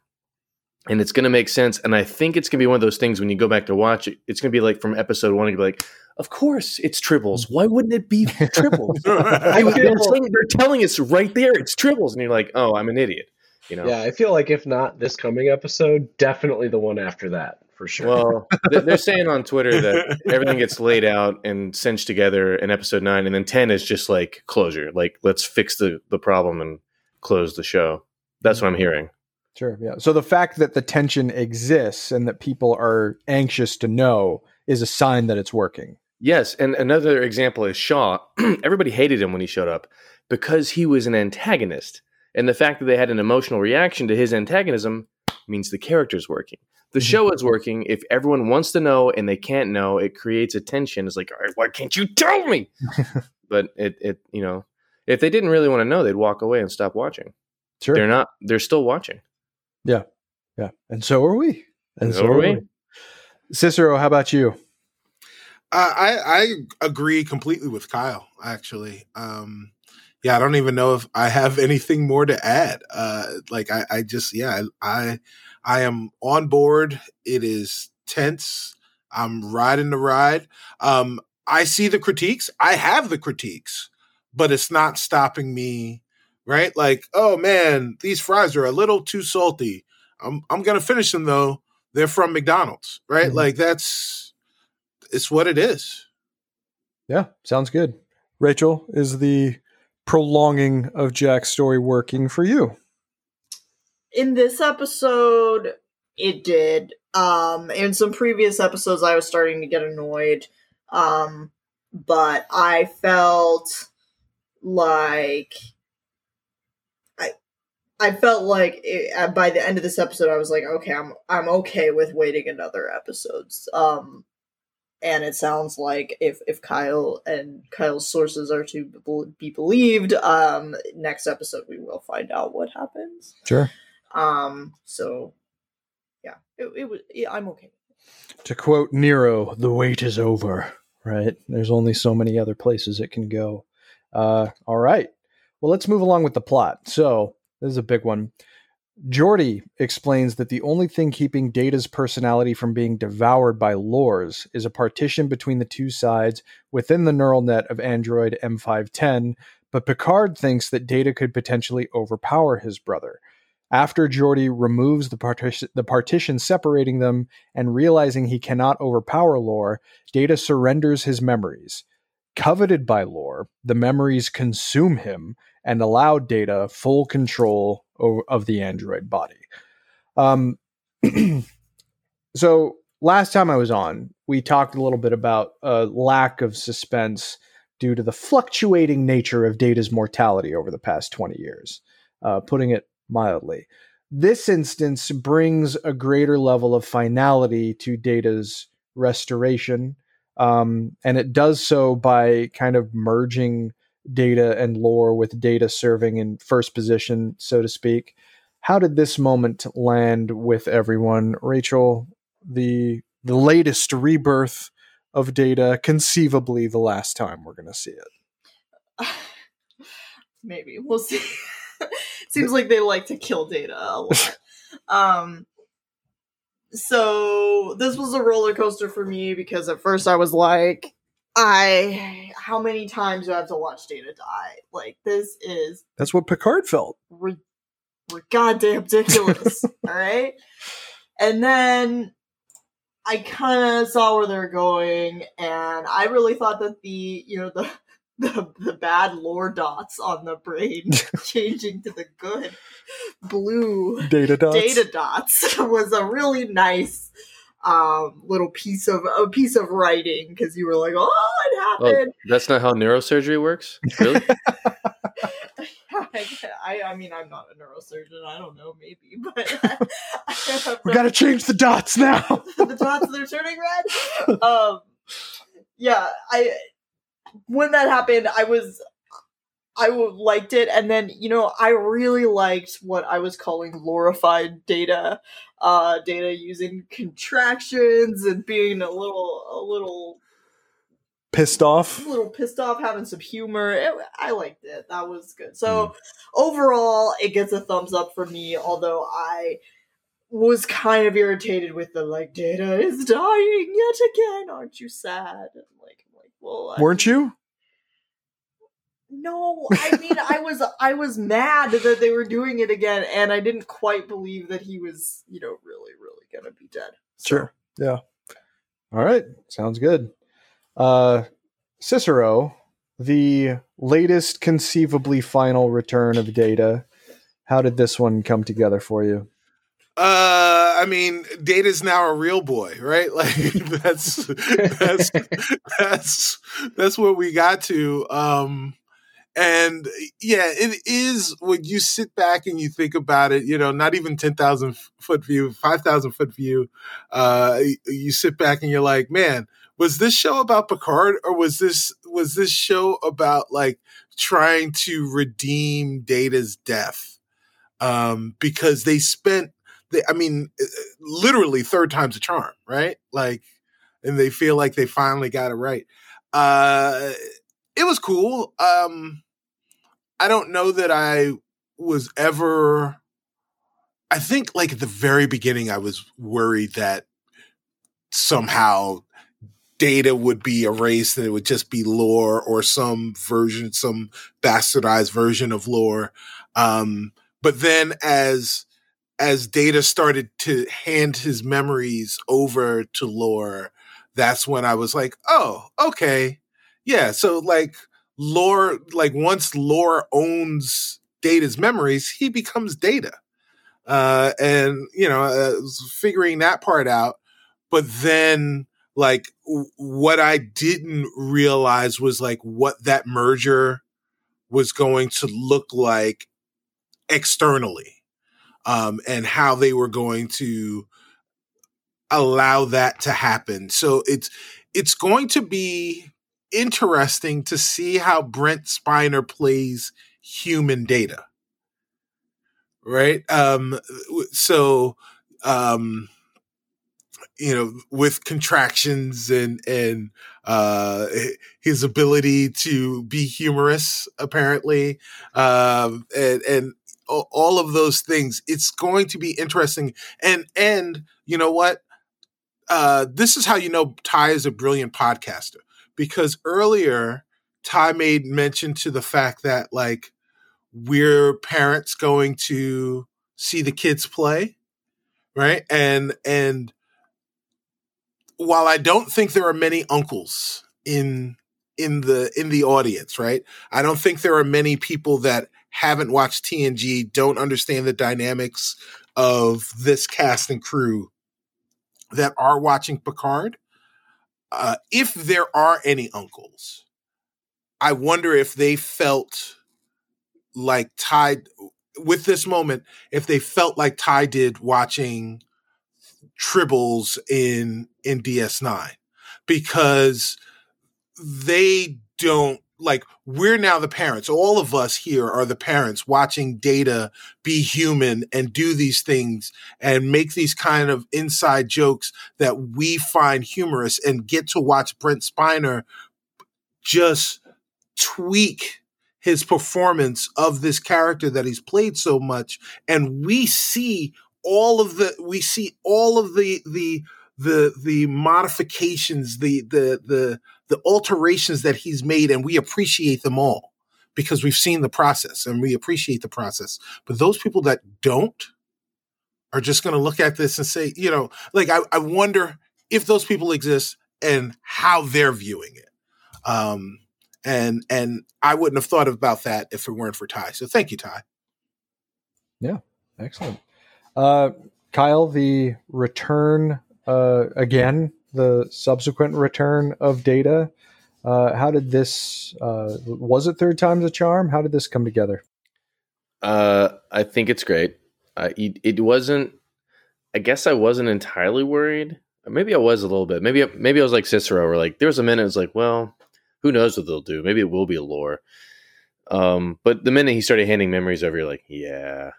And it's going to make sense. And I think it's going to be one of those things when you go back to watch it, it's going to be like from episode one, you be like, of course it's Tribbles. Why wouldn't it be (laughs) Tribbles? (laughs) I, they're, saying, they're telling us right there it's Tribbles. And you're like, oh, I'm an idiot. You know? Yeah, I feel like if not this coming episode, definitely the one after that for sure. Well, (laughs) they're saying on Twitter that everything gets laid out and cinched together in episode nine, and then ten is just like closure. Like let's fix the the problem and close the show. That's what I'm hearing. Sure. Yeah. So the fact that the tension exists and that people are anxious to know is a sign that it's working. Yes, and another example is Shaw. (clears throat) Everybody hated him when he showed up because he was an antagonist. And the fact that they had an emotional reaction to his antagonism means the character's working. The mm-hmm. show is working. If everyone wants to know and they can't know, it creates a tension. It's like, all right, why can't you tell me? (laughs) but it, it, you know, if they didn't really want to know, they'd walk away and stop watching. Sure. They're not, they're still watching. Yeah. Yeah. And so are we. And so, so are we. we. Cicero, how about you? Uh, I I agree completely with Kyle. Actually, um, yeah, I don't even know if I have (laughs) anything more to add. Uh, like I, I just yeah, I I am on board. It is tense. I'm riding the ride. Um, I see the critiques. I have the critiques, but it's not stopping me. Right? Like, oh man, these fries are a little too salty. I'm I'm gonna finish them though. They're from McDonald's, right? Mm-hmm. Like that's it's what it is. Yeah, sounds good. Rachael, is the prolonging of Jack's story working for you? In this episode, it did. Um, in some previous episodes, I was starting to get annoyed. Um, but I felt like I I felt like it, by the end of this episode, I was like, okay, I'm I'm okay with waiting another episodes. Um, and it sounds like if if Kyle and Kyle's sources are to be believed, um, next episode we will find out what happens. Sure. Um. So, yeah, it, it was. Yeah, I'm okay. To quote Nero, "The wait is over." Right. There's only so many other places it can go. Uh. All right. Well, let's move along with the plot. So this is a big one. Geordi explains that the only thing keeping Data's personality from being devoured by Lors is a partition between the two sides within the neural net of Android M510, but Picard thinks that Data could potentially overpower his brother. After Geordi removes the, partition, the partition separating them and realizing he cannot overpower Lore, Data surrenders his memories. Coveted by Lore, the memories consume him and allow Data full control of the Android body. Um, (clears throat) so last time I was on, we talked a little bit about a lack of suspense due to the fluctuating nature of Data's mortality over the past 20 years, uh, putting it mildly. This instance brings a greater level of finality to Data's restoration, um, and it does so by kind of merging data and lore with data serving in first position, so to speak. How did this moment land with everyone? Rachael, the the latest rebirth of data, conceivably the last time we're gonna see it. (sighs) Maybe. We'll see. (laughs) Seems like they like to kill data a lot. (laughs) Um, so this was a roller coaster for me because at first I was like, I how many times do I have to watch Data die? Like this is That's what Picard felt. ri- ri- goddamn ridiculous. (laughs) all right, and then I kind of saw where they're going, and I really thought that the you know the (laughs) the, the bad lore dots on the brain (laughs) changing to the good blue Data dots. data dots was a really nice um little piece of a piece of writing because you were like oh it Oh, happened that's not how neurosurgery works. Really? (laughs) I, I mean i'm not a neurosurgeon i don't know maybe (laughs) but We got to change the dots now. (laughs) the dots they're turning red um yeah i when that happened i was i liked it and then you know i really liked what i was calling glorified data uh data using contractions and being a little a little Pissed off. a little pissed off, having some humor. It, I liked it. That was good. So overall, it gets a thumbs up for me. Although I was kind of irritated with the like, Data is dying yet again. Aren't you sad? And like, I'm like, well, I- Weren't you? No. I mean, I was I was mad that they were doing it again, and I didn't quite believe that he was, you know, really, really gonna be dead. So- Sure. Yeah. All right. Sounds good. Uh, Cicero, the latest conceivably final return of Data. How did this one come together for you? Uh, I mean, Data's now a real boy, right? (laughs) Like that's (laughs) that's that's that's what we got to. Um, and yeah, it is when you sit back and you think about it. You know, not even ten thousand foot view, five thousand foot view. Uh, you sit back and you're like, man, was this show about Picard or was this was this show about like trying to redeem Data's death? Um, because they spent they, I mean, uh, literally third time's a charm, right? Like, and they feel like they finally got it right. Uh, it was cool. Um, I don't know that I was ever. I think, like at the very beginning, I was worried that somehow data would be erased and it would just be lore or some version, some bastardized version of lore. Um, but then as as Data started to hand his memories over to Lore, that's when I was like, oh, okay. Yeah. So, like, Lore, like, once Lore owns Data's memories, he becomes Data. Uh, and, you know, uh, figuring that part out. But then, like, w- what I didn't realize was, like, what that merger was going to look like externally um, and how they were going to allow that to happen. So it's it's going to be interesting to see how Brent Spiner plays human data. Right? Um so um you know with contractions and and uh his ability to be humorous apparently um and and all of those things it's going to be interesting and and you know what uh this is how you know ty is a brilliant podcaster because earlier ty made mention to the fact that like we're parents going to see the kids play right and and while i don't think there are many uncles in in the in the audience right i don't think there are many people that haven't watched TNG, don't understand the dynamics of this cast and crew that are watching Picard. Uh, if there are any uncles, I wonder if they felt like Ty with this moment, if they felt like Ty did watching Tribbles in in DS9, because they don't like we're now the parents. All of us here are the parents watching data be human and do these things and make these kind of inside jokes that we find humorous and get to watch brent spiner just tweak his performance of this character that he's played so much. And we see all of the we see all of the the the the modifications, the the the the alterations that he's made, and we appreciate them all because we've seen the process and we appreciate the process. But those people that don't are just going to look at this and say, you know, like I, I wonder if those people exist and how they're viewing it. Um, and and I wouldn't have thought about that if it weren't for Ty. So thank you, Ty. Yeah, excellent. Uh, Kyle, the return uh, again, the subsequent return of data. Uh, how did this? Uh, was it third time's a charm? How did this come together? Uh, I think it's great. It, it wasn't. I guess I wasn't entirely worried. Maybe I was a little bit. Maybe maybe I was like Cicero, where like there was a minute. It's like, well, who knows what they'll do? Maybe it will be a lore. Um, but the minute he started handing memories over, you're like, yeah,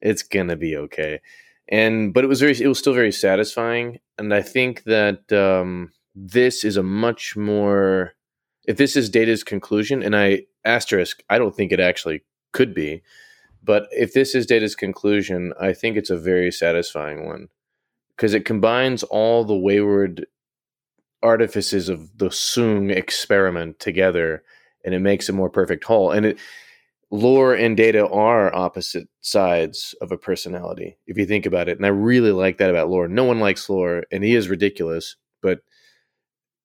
it's gonna be okay. And but it was very, it was still very satisfying. And I think that um, this is a much more, if this is Data's conclusion, and I asterisk, I don't think it actually could be, but if this is Data's conclusion, I think it's a very satisfying one because it combines all the wayward artifices of the Soong experiment together, and it makes a more perfect whole. And it lore and data are opposite sides of a personality if you think about it and i really like that about lore. No one likes lore and he is ridiculous but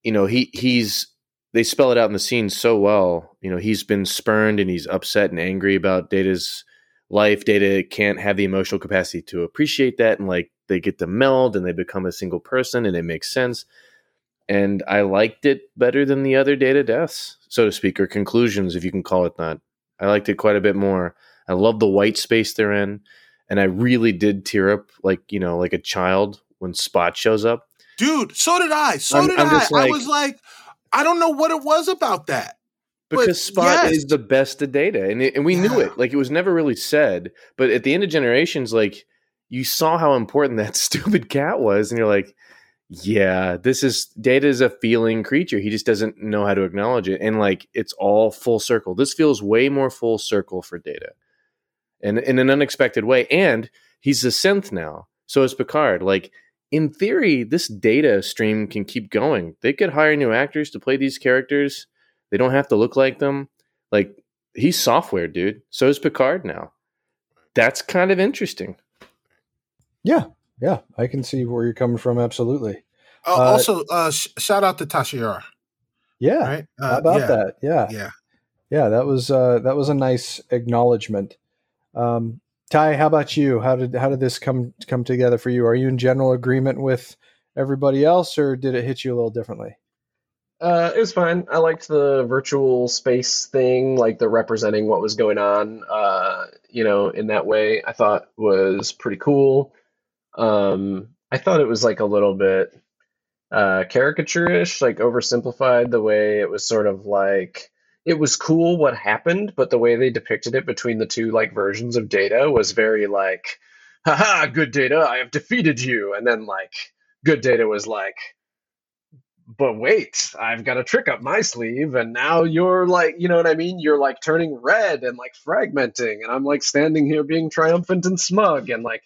you know he he's they spell it out in the scene so well. You know he's been spurned and he's upset and angry about data's life. Data can't have the emotional capacity to appreciate that and like they get to meld and they become a single person and it makes sense. And i liked it better than the other data deaths so to speak or conclusions if you can call it that I liked it quite a bit more. I love the white space they're in, and I really did tear up like you know like a child when Spot shows up. Dude, so did I. So I'm, did I'm I. Like, I was like, I don't know what it was about that. Because but Spot yes. is the best of data, and it, and we yeah. knew it. Like it was never really said, but at the end of Generations, like you saw how important (laughs) that stupid cat was, and you're like, yeah, this is data is a feeling creature. He just doesn't know how to acknowledge it. And like it's all full circle. This feels way more full circle for data. And in an unexpected way. And he's a synth now. So is Picard. Like in theory, this data stream can keep going. They could hire new actors to play these characters. They don't have to look like them. Like he's software, dude. So is Picard now. That's kind of interesting. Yeah, yeah, I can see where you're coming from. Absolutely. Uh, uh, also, uh, sh- shout out to Tasha Yar. Yeah. Right? How uh, about yeah. that? Yeah. Yeah. Yeah. That was uh, that was a nice acknowledgement. Um, Ty, how about you? How did how did this come come together for you? Are you in general agreement with everybody else, or did it hit you a little differently? Uh, it was fine. I liked the virtual space thing, like the representing what was going on. Uh, you know, in that way, I thought was pretty cool. Um, I thought it was like a little bit uh, caricaturish, like oversimplified the way it was sort of like it was cool what happened, but the way they depicted it between the two like versions of data was very like, haha, good data, I have defeated you. And then like good data was like, but wait, I've got a trick up my sleeve, and now you're like, you know what I mean? You're like turning red and like fragmenting, and I'm like standing here being triumphant and smug, and like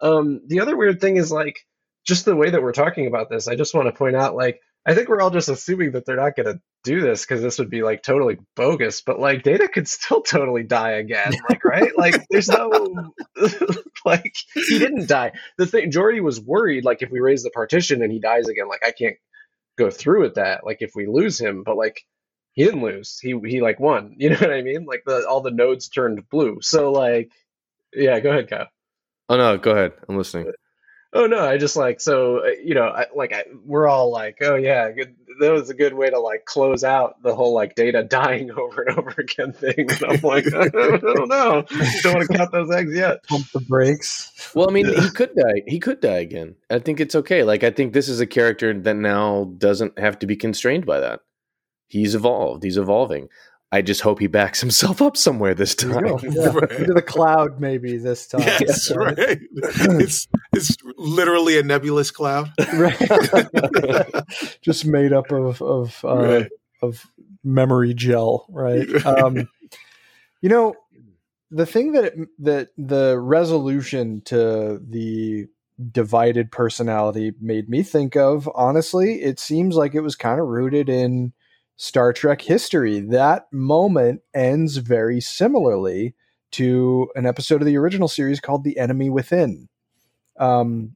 um, the other weird thing is like just the way that we're talking about this. I just want to point out like I think we're all just assuming that they're not going to do this because this would be like totally bogus. But like Data could still (laughs) totally die again, like right? like there's no (laughs) like he didn't die. The thing Geordi was worried like if we raise the partition and he dies again, like I can't go through with that. Like if we lose him, but like he didn't lose. He he like won. (laughs) You know what I mean? Like the all the nodes turned blue. So like yeah, go ahead, Kyle. Oh no, go ahead. I'm listening. Oh no, I just like so uh, you know, I, like I, we're all like, oh yeah, good, that was a good way to like close out the whole like data (laughs) dying over and over again thing. And I'm like, (laughs) I don't know, don't want to count those eggs yet. Pump the brakes. Well, I mean, he could die. He could die again. I think it's okay. Like I think this is a character that now doesn't have to be constrained by that. He's evolved. He's evolving. I just hope he backs (laughs) himself up somewhere this time. Yeah. Right. Into the cloud, maybe this (laughs) time. Yes, right. (laughs) it's it's literally a nebulous cloud, right? just made up of of uh, right. of memory gel, right? Um, you know, the thing that it, that the resolution to the divided personality made me think of honestly it seems like it was kind of rooted in star trek history that moment ends very similarly to an episode of the original series called the enemy within um,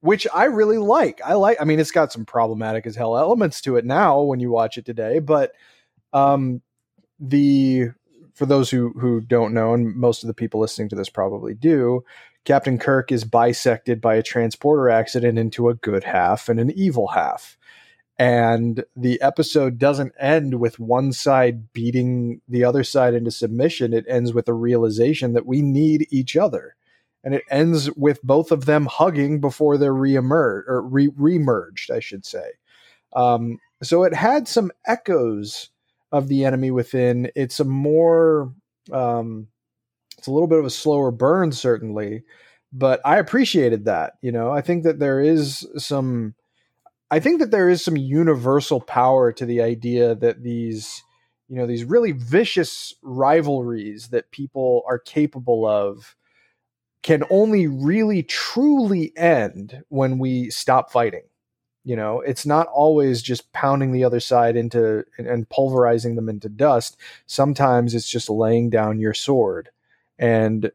which i really like i like i mean it's got some problematic as hell elements to it now when you watch it today but um, the for those who who don't know and most of the people listening to this probably do Captain Kirk is bisected by a transporter accident into a good half and an evil half. And the episode doesn't end with one side beating the other side into submission. It ends with a realization that we need each other. And it ends with both of them hugging before they're reemerged or re- remerged, I should say. Um, so it had some echoes of the enemy within. It's a more um, it's a little bit of a slower burn, certainly, but I appreciated that. You know, I think that there is some, I think that there is some universal power to the idea that these, you know, these really vicious rivalries that people are capable of can only really truly end when we stop fighting. You know, it's not always just pounding the other side into and pulverizing them into dust. Sometimes it's just laying down your sword and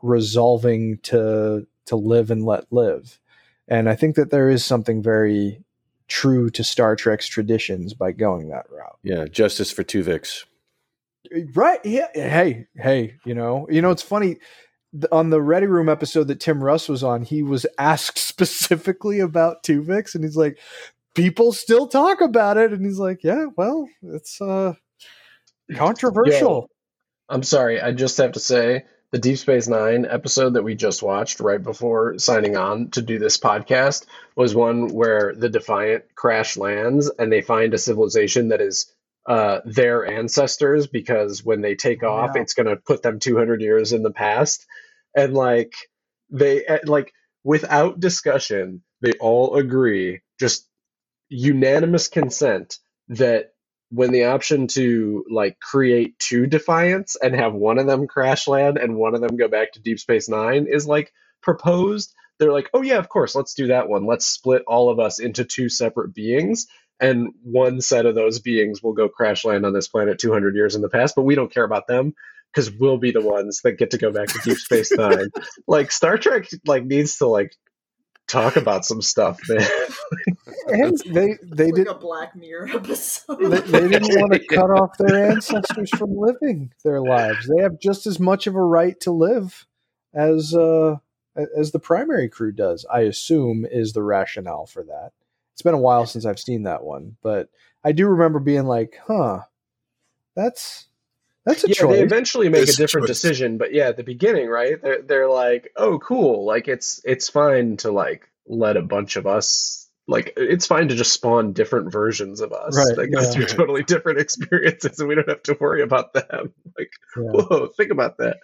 resolving to to live and let live. And I think that there is something very true to Star Trek's traditions by going that route. Yeah, justice for Tuvix. Right. Yeah. Hey, hey, you know, you know, it's funny on the Ready Room episode that Tim Russ was on, he was asked (laughs) specifically about Tuvix and he's like, people still talk about it. And he's like, yeah, well, it's uh (clears throat) controversial. I'm sorry. I just have to say the Deep Space Nine episode that we just watched right before signing on to do this podcast was one where the Defiant crash lands and they find a civilization that is uh, their ancestors because when they take off, yeah. it's going to put them 200 years in the past. And like, they, eh, like, without discussion, they all agree, just unanimous consent that when the option to like create two defiants and have one of them crash land and one of them go back to deep space nine is like proposed they're like oh yeah of course let's do that one. Let's split all of us into two separate beings and one set of those beings will go crash land on this planet 200 years in the past but we don't care about them because we'll be the ones that get to go back to deep space nine. (laughs) Like star trek like needs to like talk about some stuff, man. and they they like did a Black Mirror episode. They, they didn't want to (laughs) cut off their ancestors from living their lives. They have just as much of a right to live as uh, as the primary crew does. I assume is the rationale for that. It's been a while since I've seen that one, but I do remember being like, "Huh, that's that's a yeah, choice. they eventually make It's a a different choice. decision, but yeah, at the beginning, right? They're they're like, "Oh, cool! Like it's it's fine to like let a bunch of us like it's fine to just spawn different versions of us Right, that go yeah. through (laughs) totally different experiences, and we don't have to worry about them." (laughs) Like, Yeah. whoa, think about that.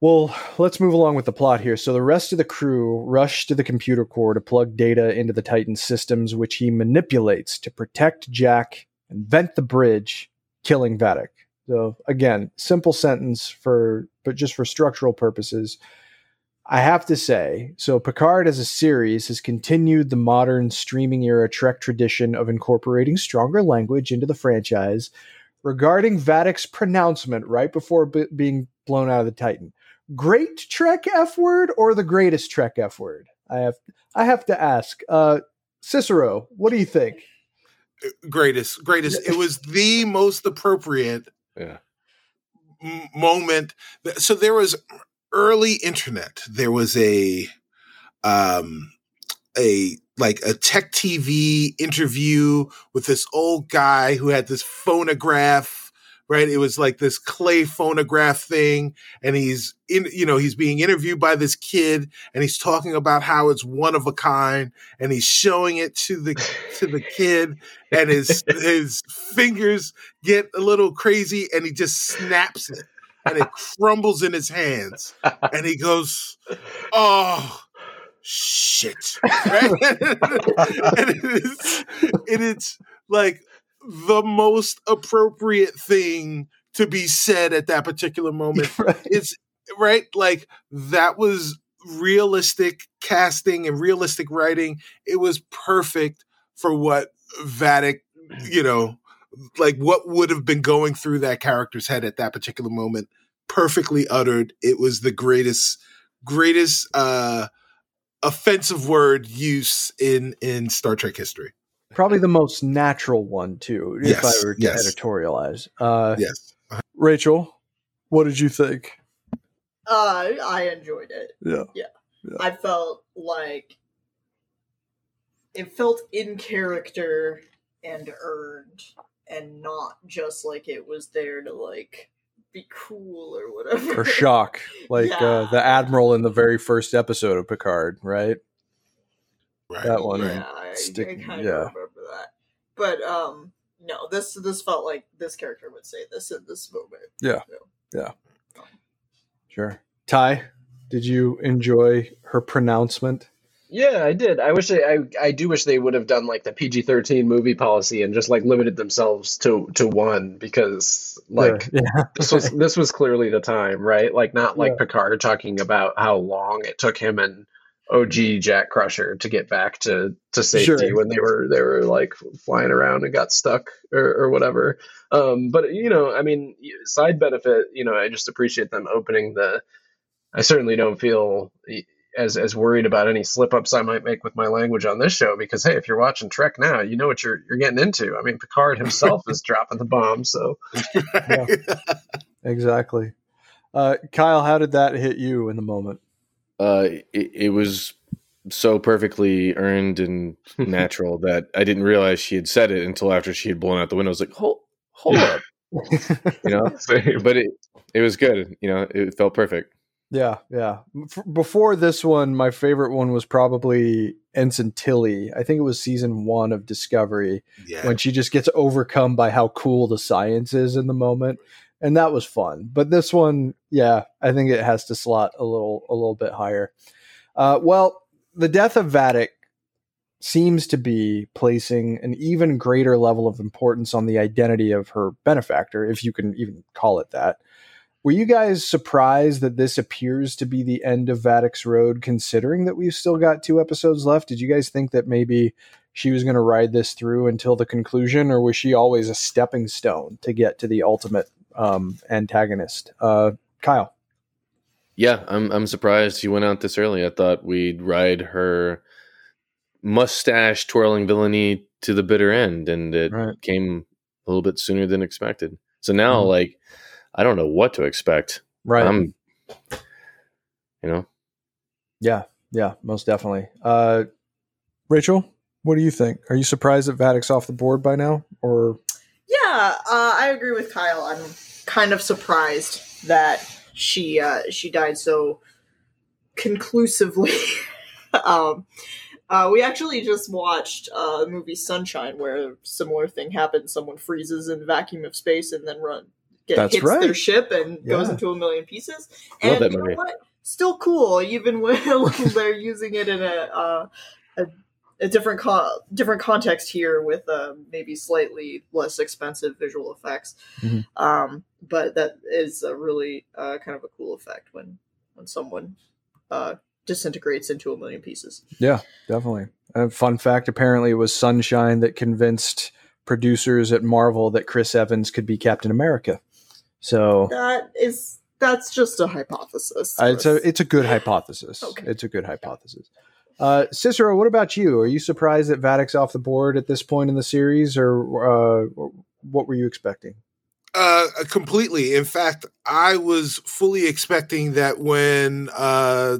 Well, let's move along with the plot here. So the rest of the crew rush to the computer core to plug data into the Titan systems, which he manipulates to protect Jack and vent the bridge, killing Vadic. So again, simple sentence for but just for structural purposes. I have to say, so Picard as a series has continued the modern streaming era Trek tradition of incorporating stronger language into the franchise regarding Vadic's pronouncement right before b- being blown out of the Titan great Trek F word or the greatest Trek F word? I have I have to ask. Uh, Cicero, what do you think? greatest, greatest. It was the most appropriate Yeah. moment. So there was early internet. There was a, um, a like a tech TV interview with this old guy who had this phonograph. Right, it was like this clay phonograph thing, and he's in. You know, he's being interviewed by this kid, and he's talking about how it's one of a kind, and he's showing it to the to the kid, and his his fingers get a little crazy, and he just snaps it, and it crumbles in his hands, and he goes, "Oh." Shit! (laughs) Right? (laughs) and it is, it is like the most appropriate thing to be said at that particular (laughs) moment. right. It's right, like that was realistic casting and realistic writing. It was perfect for what Vadic, you know, like what would have been going through that character's head at that particular moment. Perfectly uttered. It was the greatest, greatest uh offensive word use in in Star Trek history. Probably the most natural one too, if I were to yes. editorialize. Uh, Yes. Rachael, what did you think? Uh, I enjoyed it. Yeah. Yeah. I felt like it felt in character and earned, and not just like it was there to like be cool or whatever. Or shock, like uh, the admiral in the very first episode of Picard, right? Right. That one. Yeah, I, Stick- I kind of yeah. Remember that. But um, no, this this felt like this character would say this in this moment. Yeah. So, Sure. Ty, did you enjoy her pronouncement? Yeah, I did. I wish they, I I do wish they would have done like the PG thirteen movie policy and just like limited themselves to to one because like (laughs) yeah, this was this was clearly the time, right? Like not like Yeah. Picard talking about how long it took him and OG Jack Crusher to get back to to safety Sure. when they were they were like flying around and got stuck or, or whatever. Um, but you know, I mean, side benefit, you know, I just appreciate them opening the. I certainly don't feel as as worried about any slip ups I might make with my language on this show because hey, if you're watching Trek now, you know what you're you're getting into. I mean, Picard himself (laughs) is dropping the bomb, so exactly. Uh, Kyle, how did that hit you in the moment? Uh, it, it was so perfectly earned and (laughs) natural that I didn't realize she had said it until after she had blown out the window. I was like, hold, hold Yeah. up, (laughs) you know. (laughs) Same. But it it was good. You know, it felt perfect. Yeah, yeah. F- before this one, my favorite one was probably Ensign Tilly. I think it was season one of Discovery yeah. when she just gets overcome by how cool the science is in the moment, and that was fun. But this one, yeah, I think it has to slot a little a little bit higher. Uh, well, the death of Vadic seems to be placing an even greater level of importance on the identity of her benefactor, if you can even call it that. Were you guys surprised that this appears to be the end of Vadic's road, considering that we've still got two episodes left? Did you guys think that maybe she was going to ride this through until the conclusion, or was she always a stepping stone to get to the ultimate um, antagonist? Uh, Kyle. Yeah, I'm I'm surprised she went out this early. I thought we'd ride her mustache twirling villainy to the bitter end, and it Right. came a little bit sooner than expected. So now, Mhm. like, I don't know what to expect. Right. I'm, you know, yeah. Yeah. Most definitely. Uh, Rachael, what do you think? Are you surprised that Vadic's off the board by now, or Yeah, uh, I agree with Kyle. I'm kind of surprised that she uh, she died so conclusively. (laughs) um, uh, we actually just watched uh, movie Sunshine, where a similar thing happens. Someone freezes in the vacuum of space and then run get That's hits right. their ship and goes into a million pieces. Love And that you know what? Still cool, even (laughs) when they're using it in a uh, a, a different co- different context here with uh, maybe slightly less expensive visual effects. Mhm. Um, but that is a really uh, kind of a cool effect when when someone uh, disintegrates into a million pieces. Yeah, definitely. A fun fact apparently it was Sunshine that convinced producers at Marvel that Chris Evans could be Captain America. So That is that's just a hypothesis. uh, it's a it's a good hypothesis. (laughs) Okay. It's a good hypothesis. Uh, Cicero, what about you? Are you surprised that Vadic's off the board at this point in the series, or uh, what were you expecting? Uh, completely. In fact, I was fully expecting that when uh,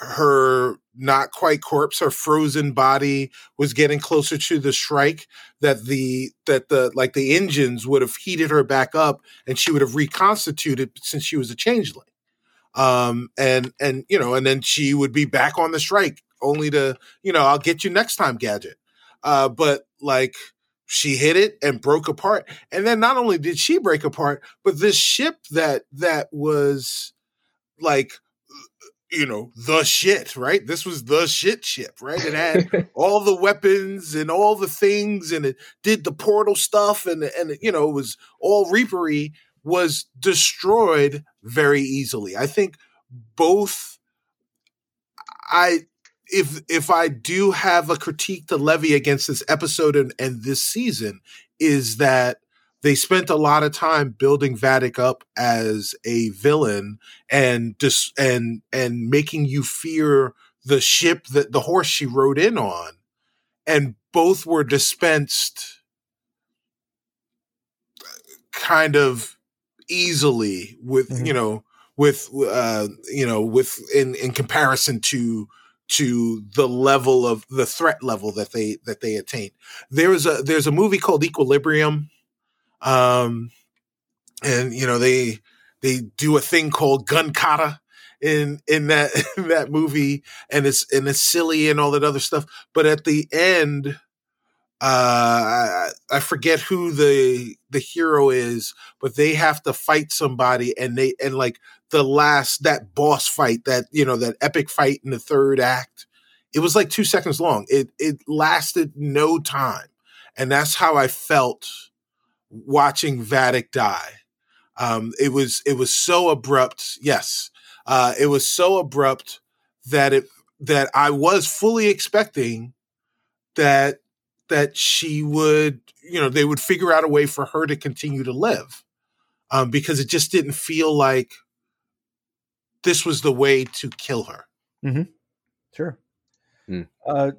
her not quite corpse, her frozen body was getting closer to the Shrike, that the that the like the engines would have heated her back up, and she would have reconstituted since she was a changeling. Um, and and you know, and then she would be back on the Shrike, only to you know, I'll get you next time, gadget. Uh, but like she hit it and broke apart. And then not only did she break apart but this ship that that was like you know the shit right? This was the shit ship right? It had (laughs) all the weapons and all the things and it did the portal stuff and and you know it was all reapery was destroyed very easily. I think both I if if I do have a critique to levy against this episode and, and this season is that they spent a lot of time building Vadic up as a villain and dis- and and making you fear the ship that the horse she rode in on and both were dispensed uh, kind of easily with Mhm. you know with uh you know with in in comparison to to the level of the threat level that they that they attain there's a there's a movie called equilibrium um and you know they they do a thing called gun kata in in that (laughs) in that movie and it's and it's silly and all that other stuff but at the end uh I, I forget who the the hero is but they have to fight somebody and they and like the last that boss fight that you know that epic fight in the third act it was like 2 seconds long. It it lasted no time. And that's how I felt watching Vadic die. Um it was it was so abrupt yes. Uh it was so abrupt that it that I was fully expecting that that she would, you know, they would figure out a way for her to continue to live. Um, because it just didn't feel like this was the way to kill her. Sure. Hmm. Uh,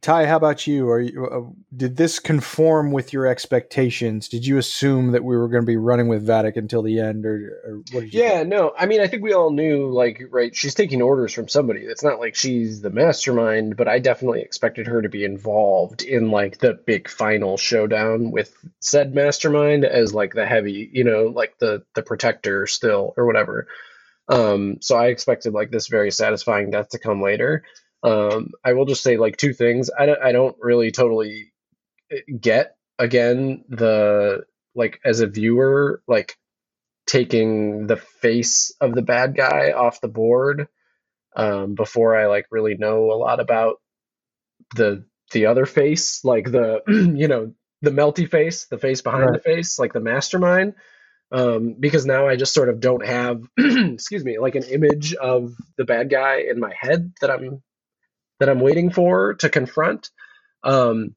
Ty, how about you? Are you? Uh, did this conform with your expectations? Did you assume that we were going to be running with Vadic until the end, or, or what did you? Yeah, think? no, I mean, I think we all knew, like, right, she's taking orders from somebody. It's not like she's the mastermind, but I definitely expected her to be involved in, like, the big final showdown with said mastermind as, like, the heavy, you know, like the the protector still or whatever. Um, so I expected, like, this very satisfying death to come later. Um, I will just say, like, two things. I don't, I don't really totally eh, get, again, the, like, as a viewer, like, taking the face of the bad guy off the board um, before I like really know a lot about the the other face, like the (clears throat) you know the melty face, the face behind the face, like the mastermind. Um, because now I just sort of don't have, (clears throat) excuse me, like an image of the bad guy in my head that I'm that I'm waiting for to confront. Um,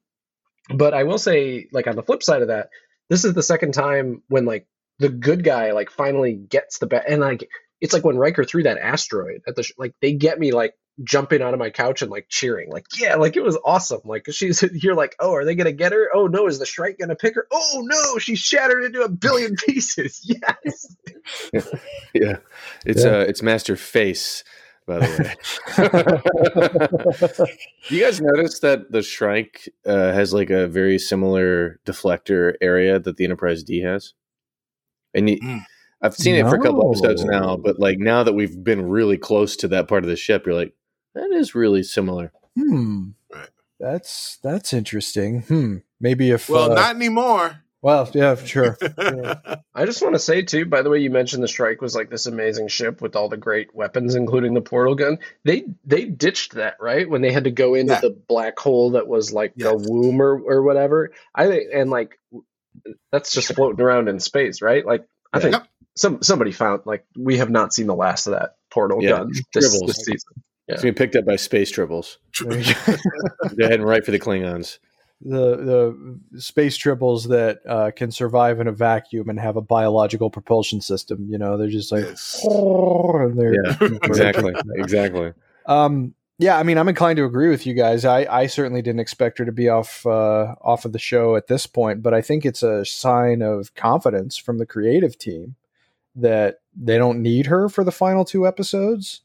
but I will say, like on the flip side of that, this is the second time when like the good guy like finally gets the bad, and like it's like when Riker threw that asteroid at the sh- like they get me like jumping out of my couch and like cheering, like yeah, like it was awesome. Like she's (laughs) you're like, oh, are they gonna get her? Oh no, is the Shrike gonna pick her? Oh no, she's shattered into a billion pieces. (laughs) Yes. (laughs) Yeah, it's Yeah. uh, it's Master Face, by the way. (laughs) you guys notice that the Shrike uh, has like a very similar deflector area that the Enterprise D has, and you, Mm. I've seen it for a couple episodes now, but like now that we've been really close to that part of the ship, you're like, that is really similar. Hmm. Right. That's that's interesting. Hmm. Maybe if well, uh, not anymore. Well, yeah, for sure. Yeah. (laughs) I just want to say too, by the way, you mentioned the Shrike was like this amazing ship with all the great weapons, including the portal gun. They they ditched that right when they had to go into Yeah. the black hole that was like a Yes. womb or, or whatever. I think and like that's just floating around in space, right? Like I Yeah. think Yep. some somebody found like we have not seen the last of that portal Yeah, gun this, dribbles. this season. It's being picked up by space tribbles. There go. (laughs) They're heading right for the Klingons. The the space tribbles that uh, can survive in a vacuum and have a biological propulsion system. You know, they're just like, Yes. and they're Yeah, (laughs) (laughs) exactly, exactly. Um, yeah, I mean, I'm inclined to agree with you guys. I, I certainly didn't expect her to be off uh, off of the show at this point, but I think it's a sign of confidence from the creative team that they don't need her for the final two episodes.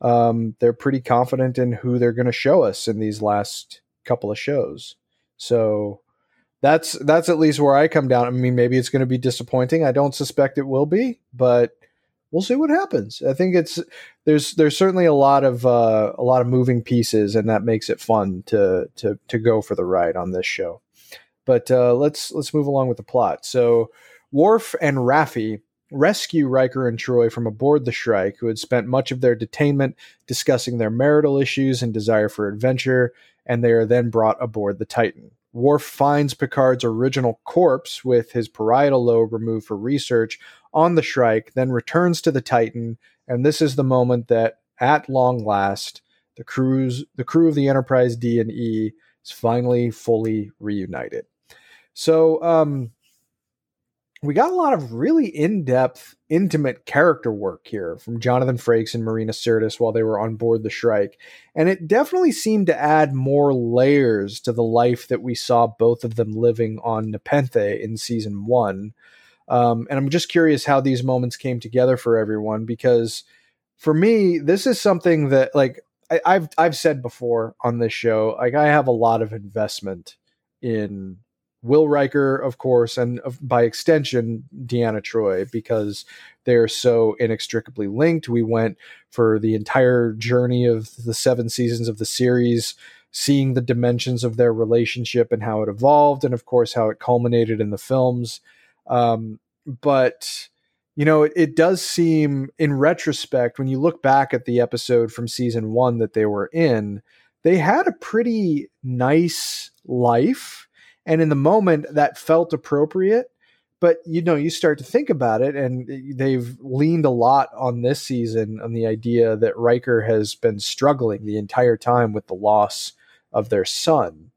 Um, they're pretty confident in who they're going to show us in these last couple of shows. So that's that's at least where I come down. I mean, maybe it's going to be disappointing. I don't suspect it will be, but we'll see what happens. I think it's there's there's certainly a lot of uh, a lot of moving pieces, and that makes it fun to to to go for the ride on this show. But uh, let's let's move along with the plot. So Worf and Raffi rescue Riker and Troi from aboard the Shrike, who had spent much of their detainment discussing their marital issues and desire for adventure, and they are then brought aboard the Titan. Worf finds Picard's original corpse with his parietal lobe removed for research on the Shrike, then returns to the Titan, and this is the moment that, at long last, the crews, the crew of the Enterprise D and E is finally fully reunited. So, um, we got a lot of really in-depth, intimate character work here from Jonathan Frakes and Marina Sirtis while they were on board the Shrike, and it definitely seemed to add more layers to the life that we saw both of them living on Nepenthe in season one. Um, and I'm just curious how these moments came together for everyone because, for me, this is something that like I, I've I've said before on this show, like I have a lot of investment in Will Riker, of course, and by extension, Deanna Troi, because they're so inextricably linked. We went for the entire journey of the seven seasons of the series, seeing the dimensions of their relationship and how it evolved, and of course, how it culminated in the films. Um, but you know, it, it, does seem, in retrospect, when you look back at the episode from season one that they were in, they had a pretty nice life and in the moment that felt appropriate but you know you start to think about it and they've leaned a lot on this season on the idea that Riker has been struggling the entire time with the loss of their son.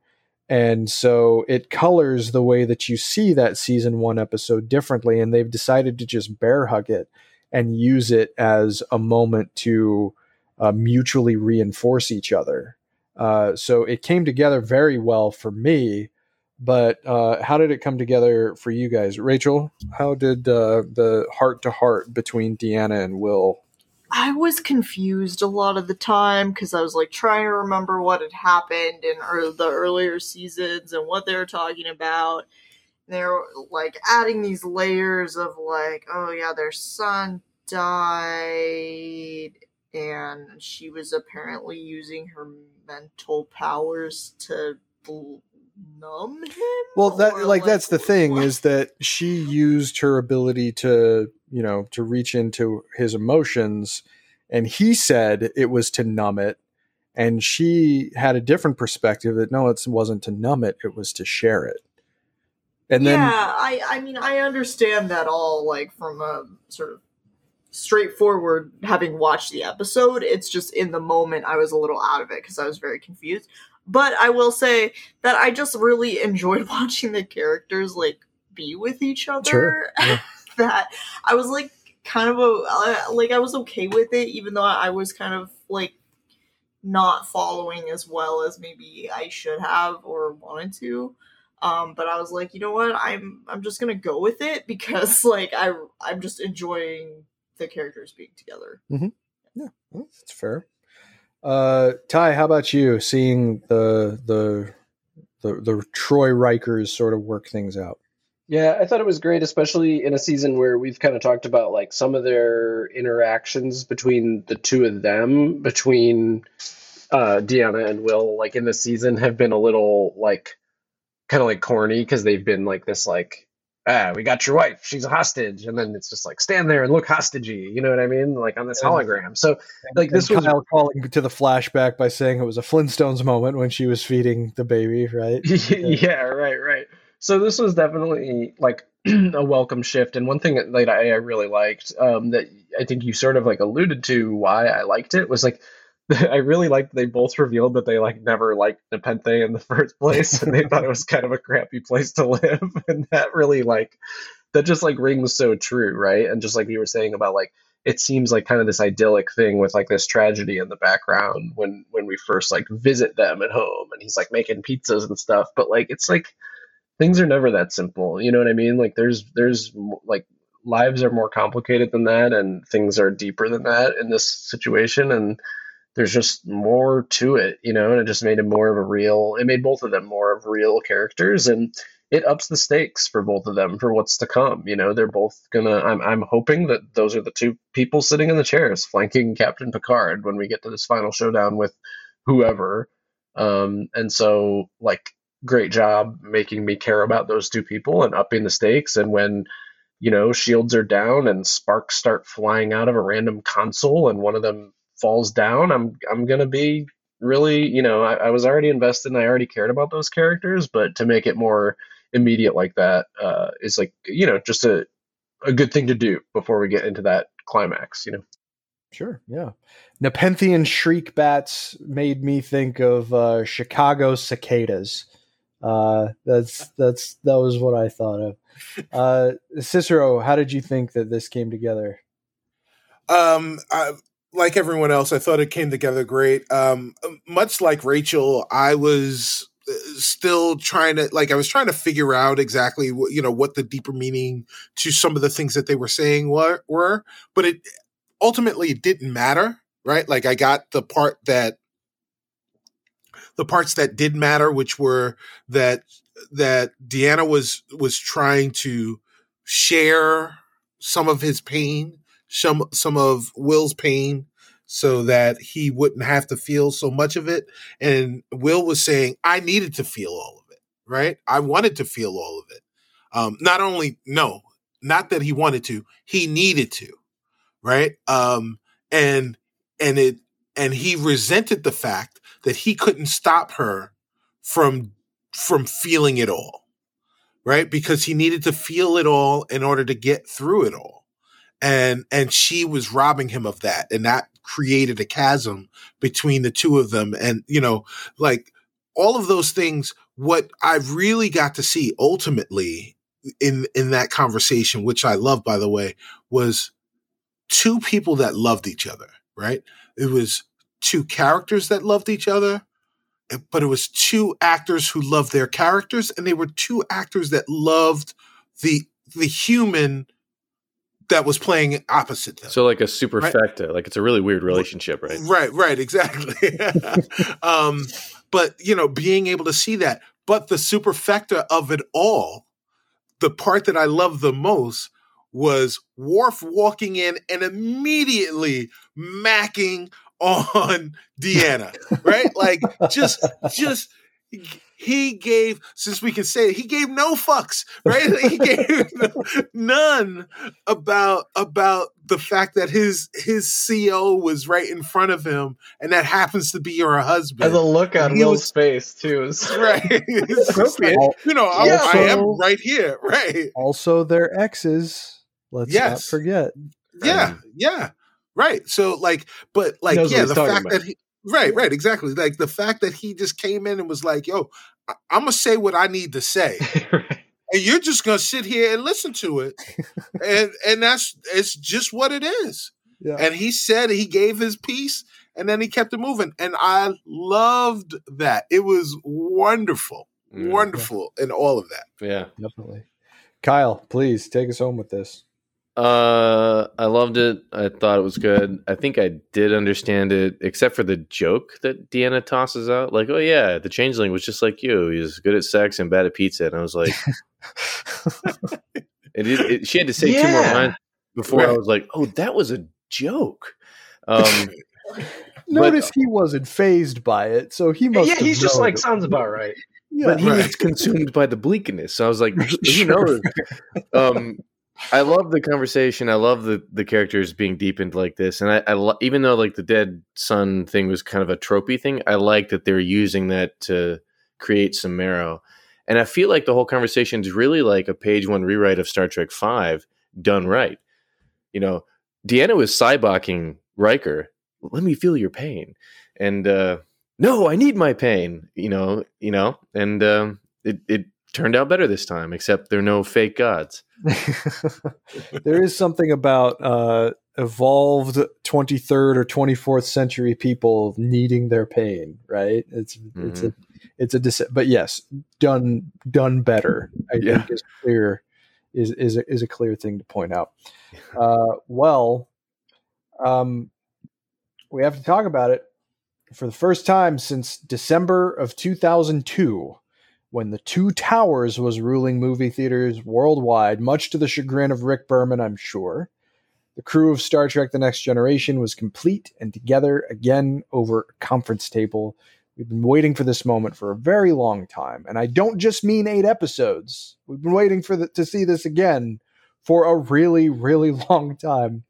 And so it colors the way that you see that season 1 episode differently and they've decided to just bear hug it and use it as a moment to uh, mutually reinforce each other. Uh, so it came together very well for me but uh, how did it come together for you guys, Rachael? How did uh, the heart to heart between Deanna and Will? I was confused a lot of the time because I was like trying to remember what had happened in er- the earlier seasons and what they were talking about. They're like adding these layers of like, oh yeah, their son died, and she was apparently using her mental powers to numb him? Well, that like, like, that's the thing what? is that she used her ability to, you know, to reach into his emotions and he said it was to numb it and she had a different perspective that no, it wasn't to numb it, it was to share it. And then Yeah, I I mean, I understand that all like from a sort of straightforward having watched the episode it's just in the moment i was a little out of it because i was very confused but I will say that I just really (laughs) enjoyed watching the characters like be with each other. Sure. (laughs) Yeah. that I was like kind of a uh, like I was okay with it, even though I was kind of like not following as well as maybe I should have or wanted to. Um, but I was like, you know what, I'm I'm just gonna go with it (laughs) because like I I'm just enjoying the characters being together. Mm-hmm. Yeah, well, that's fair. Uh, Ty, how about you? Seeing the the the the Troi Rikers sort of work things out. Yeah, I thought it was great, especially in a season where we've kind of talked about like some of their interactions between the two of them, between uh, Deanna and Will, like in the season, have been a little like kind of like corny because they've been like this like ah, we got your wife, she's a hostage, and then it's just like stand there and look hostagey, you know what I mean? Like on this hologram. So like this was Kyle calling to the flashback by saying it was a Flintstones moment when she was feeding the baby, right? (laughs) yeah, right, right. So this was definitely like (clears throat) a welcome shift, and one thing that like, I, I really liked um, that I think you sort of like alluded to why I liked it was like (laughs) I really liked they both revealed that they like never liked Nepenthe in the first (laughs) place and they thought it was kind of a crappy place to live (laughs) and that really like that just like rings so true, right? And just like you were saying about like it seems like kind of this idyllic thing with like this tragedy in the background when when we first like visit them at home and he's like making pizzas and stuff, but like it's like things are never that simple. You know what I mean? Like there's there's like lives are more complicated than that and things are deeper than that in this situation and there's just more to it, you know, and it just made him more of a real. It made both of them more of real characters, and it ups the stakes for both of them for what's to come. You know, they're both gonna. I'm I'm hoping that those are the two people sitting in the chairs flanking Captain Picard when we get to this final showdown with whoever. Um, and so like great job making me care about those two people and upping the stakes. And when you know shields are down and sparks start flying out of a random console and one of them falls down, I'm I'm gonna be really, you know, I, I was already invested and I already cared about those characters, but to make it more immediate like that uh, is like, you know, just a, a good thing to do before we get into that climax, you know. Sure, yeah. Nepenthian shriek bats made me think of uh, Chicago cicadas. Uh, that's that's that was what I thought of. (laughs) Uh, Cicero, how did you think that this came together? Um, I, like everyone else, I thought it came together great. Um, much like Rachael, I was uh, still trying to like I was trying to figure out exactly what you know what the deeper meaning to some of the things that they were saying were, were but it ultimately it didn't matter, right? Like I got the part that the parts that did matter, which were that that Deanna was was trying to share some of his pain, some some of Will's pain, so that he wouldn't have to feel so much of it. And Will was saying, I needed to feel all of it, right? I wanted to feel all of it. Um, not only no, not that he wanted to, he needed to, right? Um, and and it and he resented the fact that he couldn't stop her from from feeling it all right because he needed to feel it all in order to get through it all and and she was robbing him of that and that created a chasm between the two of them and you know like all of those things what i really got to see ultimately in in that conversation which i love by the way was two people that loved each other right? It was two characters that loved each other, eh, but it was two actors who loved their characters, and they were two actors that loved the the human that was playing opposite them. So like a superfecta, right? like it's a really weird relationship, right? Right, right, exactly. (laughs) um, but you know, being able to see that, but the superfecta of it all, the part that I love the most was Worf walking in and immediately macking on (laughs) Deanna, right? Like just just he gave since we can say it, he gave no fucks right he (laughs) gave none about about the fact that his his co was right in front of him and that happens to be your husband and the look on will's was, face too is (laughs) right (laughs) like, you know yeah. I, I am right here right also their exes let's yes. not forget yeah um, yeah Right. So like, but like, yeah, the fact about. that he, right, right, exactly. Like the fact that he just came in and was like, "Yo, I- am gonna say what I need to say." (laughs) right. And you're just gonna sit here and listen to it, and and that's it's just what it is. Yeah. And he said he gave his piece, and then he kept it moving, and I loved that. It was wonderful, mm, wonderful, yeah. in all of that. Yeah, definitely. Kyle, please take us home with this. Uh, I loved it. I thought it was good. I think I did understand it, except for the joke that Deanna tosses out. Like, oh yeah, the changeling was just like you. He's good at sex and bad at pizza. And I was like, (laughs) it, it, she had to say yeah. two more lines before right. I was like, oh, that was a joke. Um, (laughs) Notice but, he wasn't phased by it, so he must. Yeah, he's just like sounds about right. Yeah, but he right. was consumed by the bleakness. So I was like, (laughs) you know, um, I love the conversation. I love the the characters being deepened like this, and I, I lo- even though like the dead son thing was kind of a tropey thing, I like that they're using that to create some marrow. And I feel like the whole conversation is really like a page one rewrite of Star Trek Five done right. You know, Deanna was cyboking Riker. Let me feel your pain, and uh, no, I need my pain. You know, you know, and um, it it turned out better this time, except there are no fake gods. (laughs) there is something about uh, evolved 23rd or 24th century people needing their pain, right? It's mm-hmm. it's a it's a dis- but yes, done done better. I yeah. think is clear is is a, is a clear thing to point out. Uh, well, um, we have to talk about it for the first time since December of 2002 when The Two Towers was ruling movie theaters worldwide, much to the chagrin of Rick Berman, I'm sure. The crew of Star Trek The Next Generation was complete and together again over a conference table. We've been waiting for this moment for a very long time. And I don't just mean eight episodes. We've been waiting for the, to see this again for a really, really (laughs) long time.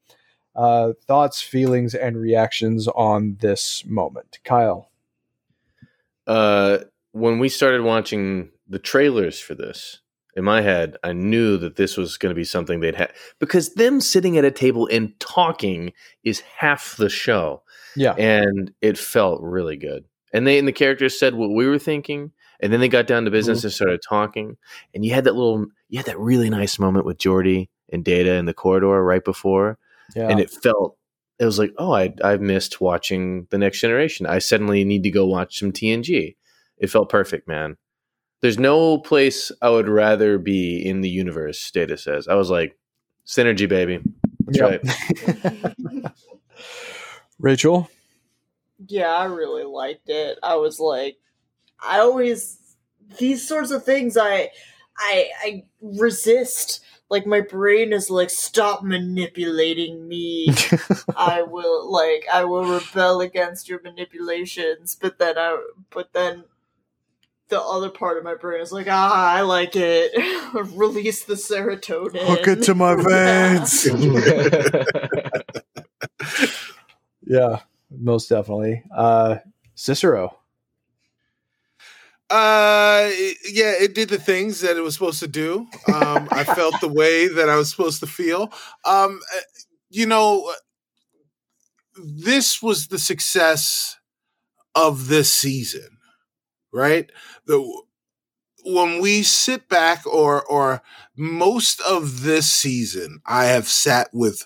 Uh, thoughts, feelings, and reactions on this moment. Kyle. uh, when we started watching the trailers for this, in my head, I knew that this was going to be something they'd have because them sitting at a table and talking is half the show, Yeah. and it felt really good. And they and the characters said what we were thinking, and then they got down to business mm-hmm. and started talking. And you had that little, you had that really nice moment with Geordi and Data in the corridor right before, Yeah. and it felt it was like oh i i've missed watching the next generation i suddenly need to go watch some tng it felt perfect man there's no place i would rather be in the universe data says i was like synergy baby that's Yep. right (laughs) Rachael? Yeah, I really liked it. I was like, I always these sorts of things. I, I, I resist. Like my brain is like, stop manipulating me. (laughs) I will like, I will rebel against your manipulations. But then I, but then. The other part of my brain is like, ah, I like it. (laughs) Release the serotonin. Hook it to my veins. (laughs) (laughs) yeah, most definitely. Uh, Cicero. Uh, yeah, it did the things that it was supposed to do. Um, I felt the way that I was supposed to feel. Um, you know, this was the success of this season, right? The when we sit back, or or most of this season, I have sat with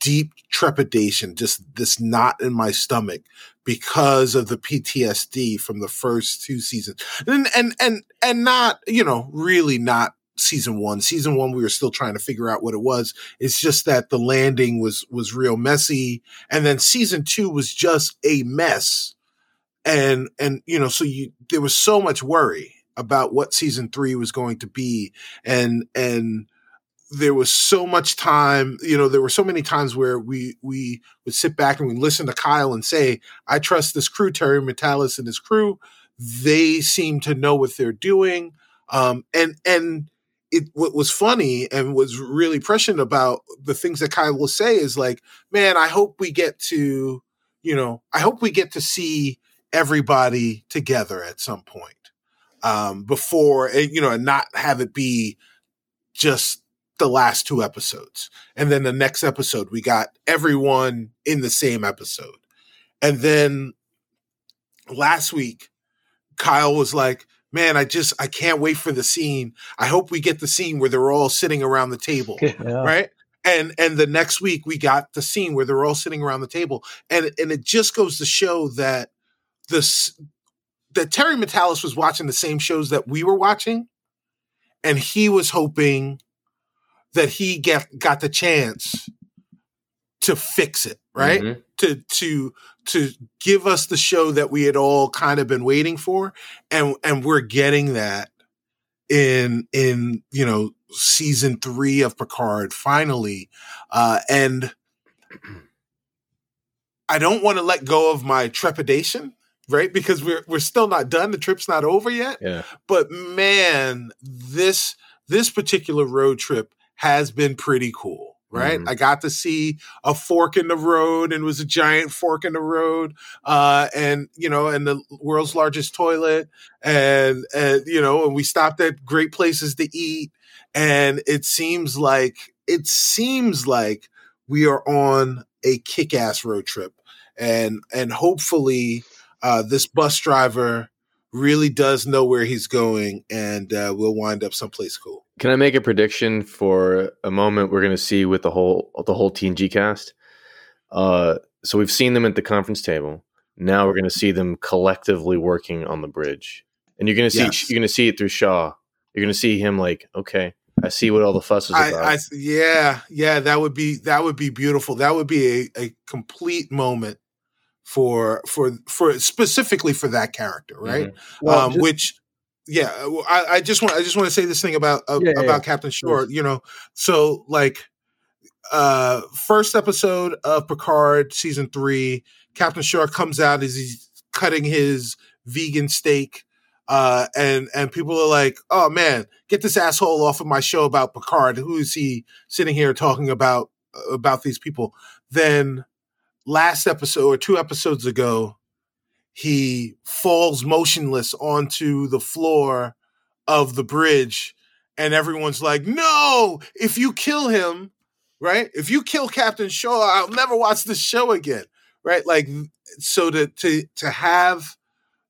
deep trepidation, just this knot in my stomach because of the PTSD from the first two seasons. And and and and not, you know, really not season 1. Season 1 we were still trying to figure out what it was. It's just that the landing was was real messy and then season 2 was just a mess. And and you know, so you there was so much worry about what season 3 was going to be and and there was so much time, you know, there were so many times where we we would sit back and we listen to Kyle and say, I trust this crew, Terry Matalas and his crew. They seem to know what they're doing. Um, and and it what was funny and was really prescient about the things that Kyle will say is like, man, I hope we get to, you know, I hope we get to see everybody together at some point. Um, before you know, and not have it be just the last two episodes. And then the next episode, we got everyone in the same episode. And then last week, Kyle was like, Man, I just, I can't wait for the scene. I hope we get the scene where they're all sitting around the table. (laughs) Yeah. Right. And and the next week we got the scene where they're all sitting around the table. And and it just goes to show that this that Terry Matalas was watching the same shows that we were watching. And he was hoping that he get got the chance to fix it, right? Mhm. To to to give us the show that we had all kind of been waiting for, and and we're getting that in in you know season three of Picard finally, uh, and (clears throat) I don't want to let go of my trepidation, right? Because we're we're still not done. The trip's not over yet yeah but man, this this particular road trip has been pretty cool, right? Mhm. I got to see a fork in the road, and it was a giant fork in the road, uh, and you know, and the world's largest toilet, and and you know, and we stopped at great places to eat, and it seems like it seems like we are on a kick-ass road trip, and and hopefully, uh, this bus driver really does know where he's going and uh, we'll wind up someplace cool. Can I make a prediction for a moment we're going to see with the whole the whole TNG cast? Uh, so we've seen them at the conference table. Now we're going to see them collectively working on the bridge, and you're going to see Yes. you're going to see it through Shaw. You're going to see him like, okay, I see what all the fuss is about. I, I yeah, yeah, that would be that would be beautiful. That would be a, a complete moment for for for specifically for that character, right? Well, um, just- which yeah, I, I just want I just want to say this thing about uh, yeah, about yeah. Captain Shaw. You know, so like uh first episode of Picard season three, Captain Shaw comes out as he's cutting his vegan steak. Uh, and and people are like, "Oh man, get this asshole off of my show about Picard. Who is he sitting here talking about about these people?" Then last episode or two episodes ago, he falls motionless onto the floor of the bridge and everyone's like no! If you kill him right? If you kill captain shaw i'll never watch this show again. Right? Like so to to to have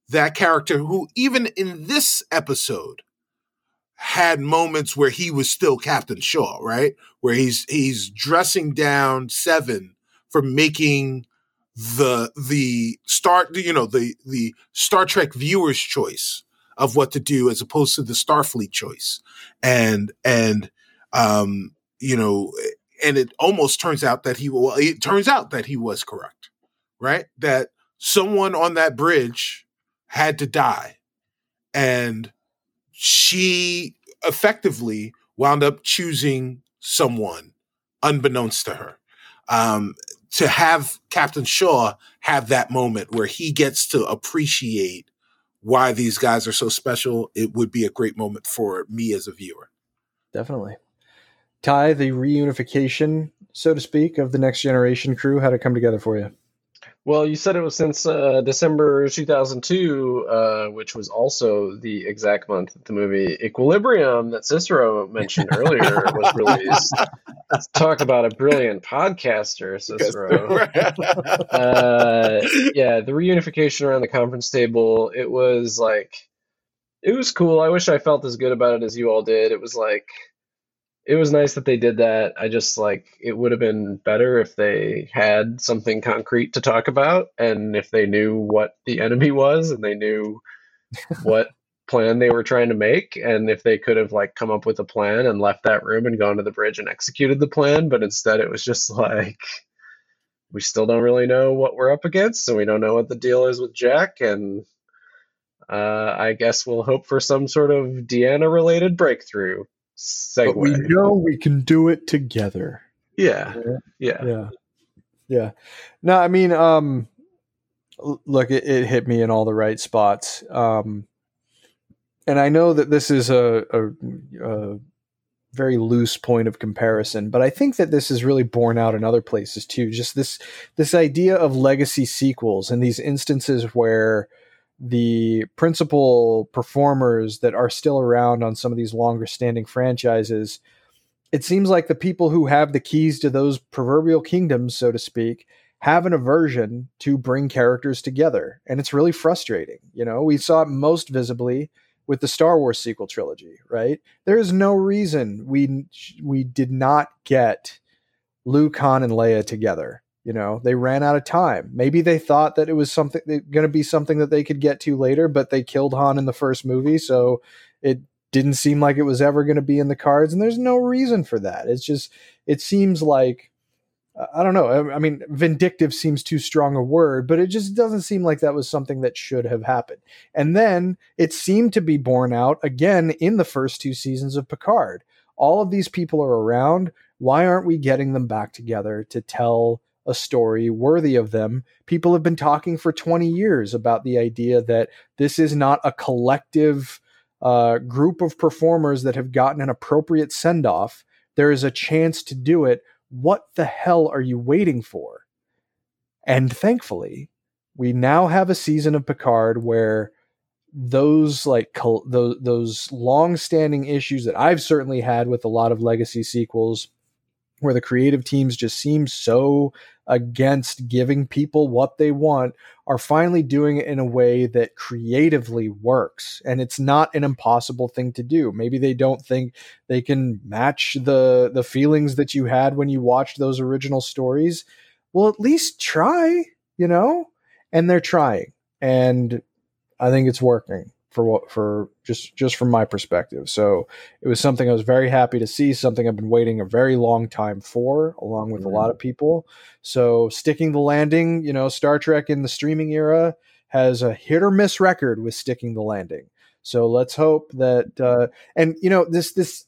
that character who even in this episode had moments where he was still captain shaw right? Where he's he's dressing down seven for making the the star you know the the star trek viewers choice of what to do as opposed to the starfleet choice. And and um you know and it almost turns out that he well it turns out that he was correct right? That someone on that bridge had to die. And she effectively wound up choosing someone unbeknownst to her. Um, to have captain shaw have that moment where he gets to appreciate why these guys are so special it would be a great moment for me as a viewer Definitely. Ty, the reunification, so to speak, of the next generation crew, how to come together for you? Well, you said it was since uh, December 2002, uh, which was also the exact month that the movie Equilibrium that Cicero mentioned (laughs) earlier was released. Let's talk about a brilliant podcaster, Cicero. (laughs) uh, yeah, the reunification around the conference table, it was like, it was cool. I wish I felt as good about it as you all did. It was like, it was nice that they did that. I just like it would have been better if they had something concrete to talk about and if they knew what the (laughs) enemy was and they knew what plan they were trying to make and if they could have like come up with a plan and left that room and gone to the bridge and executed the plan, but instead it was just (laughs) like we still don't really know what we're up against and we don't know what the deal is with Jack. And uh, I guess we'll hope for some sort of Deanna related breakthrough segue. But we know we can do it together. Yeah. Yeah. Yeah. Yeah. No, I mean, um, look, it, it hit me in all the right spots. Um, and I know that this is a, a, a very loose point of comparison, but I think that this is really borne out in other places too. Just this this idea of legacy sequels and these instances where the principal performers that are still around on some of these longer standing franchises, it seems like the people who have the keys to those proverbial kingdoms, so to speak, have an aversion to bring characters together. And it's really frustrating. You know, we saw it most visibly with the Star Wars sequel trilogy, right? There is no reason we we did not get Luke, Han, and Leia together. You know, they ran out of time. Maybe they thought that it was something going to be something that they could get to later, but they killed Han in the first movie, so it didn't seem like it was ever going to be in the cards. And there's no reason for that. It's just it seems like I don't know. I mean, vindictive seems too strong a word, but it just doesn't seem like that was something that should have happened. And then it seemed to be borne out again in the first two seasons of Picard. All of these people are around. Why aren't we getting them back together to tell a story worthy of them? People have been talking for 20 years about the idea that this is not a collective uh, group of performers that have gotten an appropriate send off. There is a chance to do it what the hell are you waiting for? And thankfully, we now have a season of Picard where those like col- those those long-standing issues that I've certainly had with a lot of legacy sequels where the creative teams just seem so against giving people what they want are finally doing it in a way that creatively works. And it's not an impossible thing to do. Maybe they don't think they can match the the feelings that you had when you watched those original stories. Well at least try you know? And they're trying. And i think it's working for what for just just from my perspective. So it was something I was very happy to see, something I've been waiting a very long time for, along with mm-hmm. a lot of people. So sticking the landing, you know, Star Trek in the streaming era has a hit or miss record with sticking the landing. So let's hope that uh, and you know this this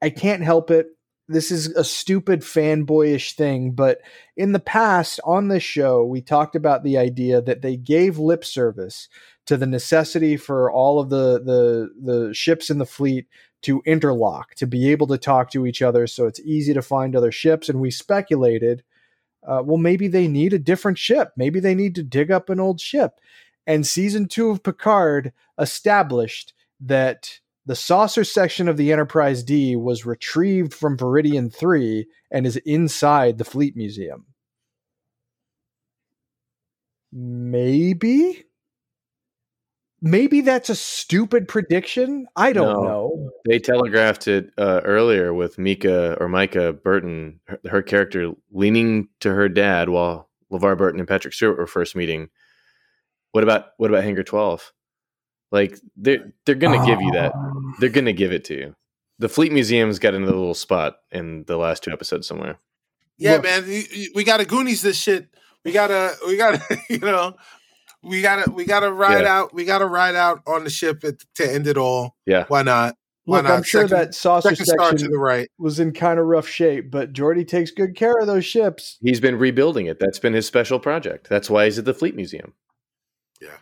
I can't help it. This is a stupid fanboyish thing, but in the past on this show, we talked about the idea that they gave lip service to the necessity for all of the the the ships in the fleet to interlock to be able to talk to each other so it's easy to find other ships and we speculated uh, well maybe they need a different ship maybe they need to dig up an old ship and season two of Picard established that the saucer section of the Enterprise D was retrieved from Veridian 3 and is inside the Fleet Museum. Maybe? Maybe that's a stupid prediction. I don't No. know. They telegraphed it uh, earlier with Mika or Micah Burton, her, her character leaning to her dad while LeVar Burton and Patrick Stewart were first meeting. What about what about Hangar Twelve? Like they're they're gonna give you that. Um, They're gonna give it to you. The Fleet Museum's got another little spot in the last two episodes somewhere. Yeah, Look- man, you- you- we gotta Goonies this shit. We gotta, we gotta, (laughs) you know, we gotta, we gotta ride Yeah. out. We gotta ride out on the ship at, to end it all. Yeah. Why not? Why Look, not? I'm sure Second- that saucer Second star to the right. was in kind of rough shape, but Geordi takes good care of those ships. He's been rebuilding it. That's been his special project. That's why he's at the Fleet Museum. Yeah.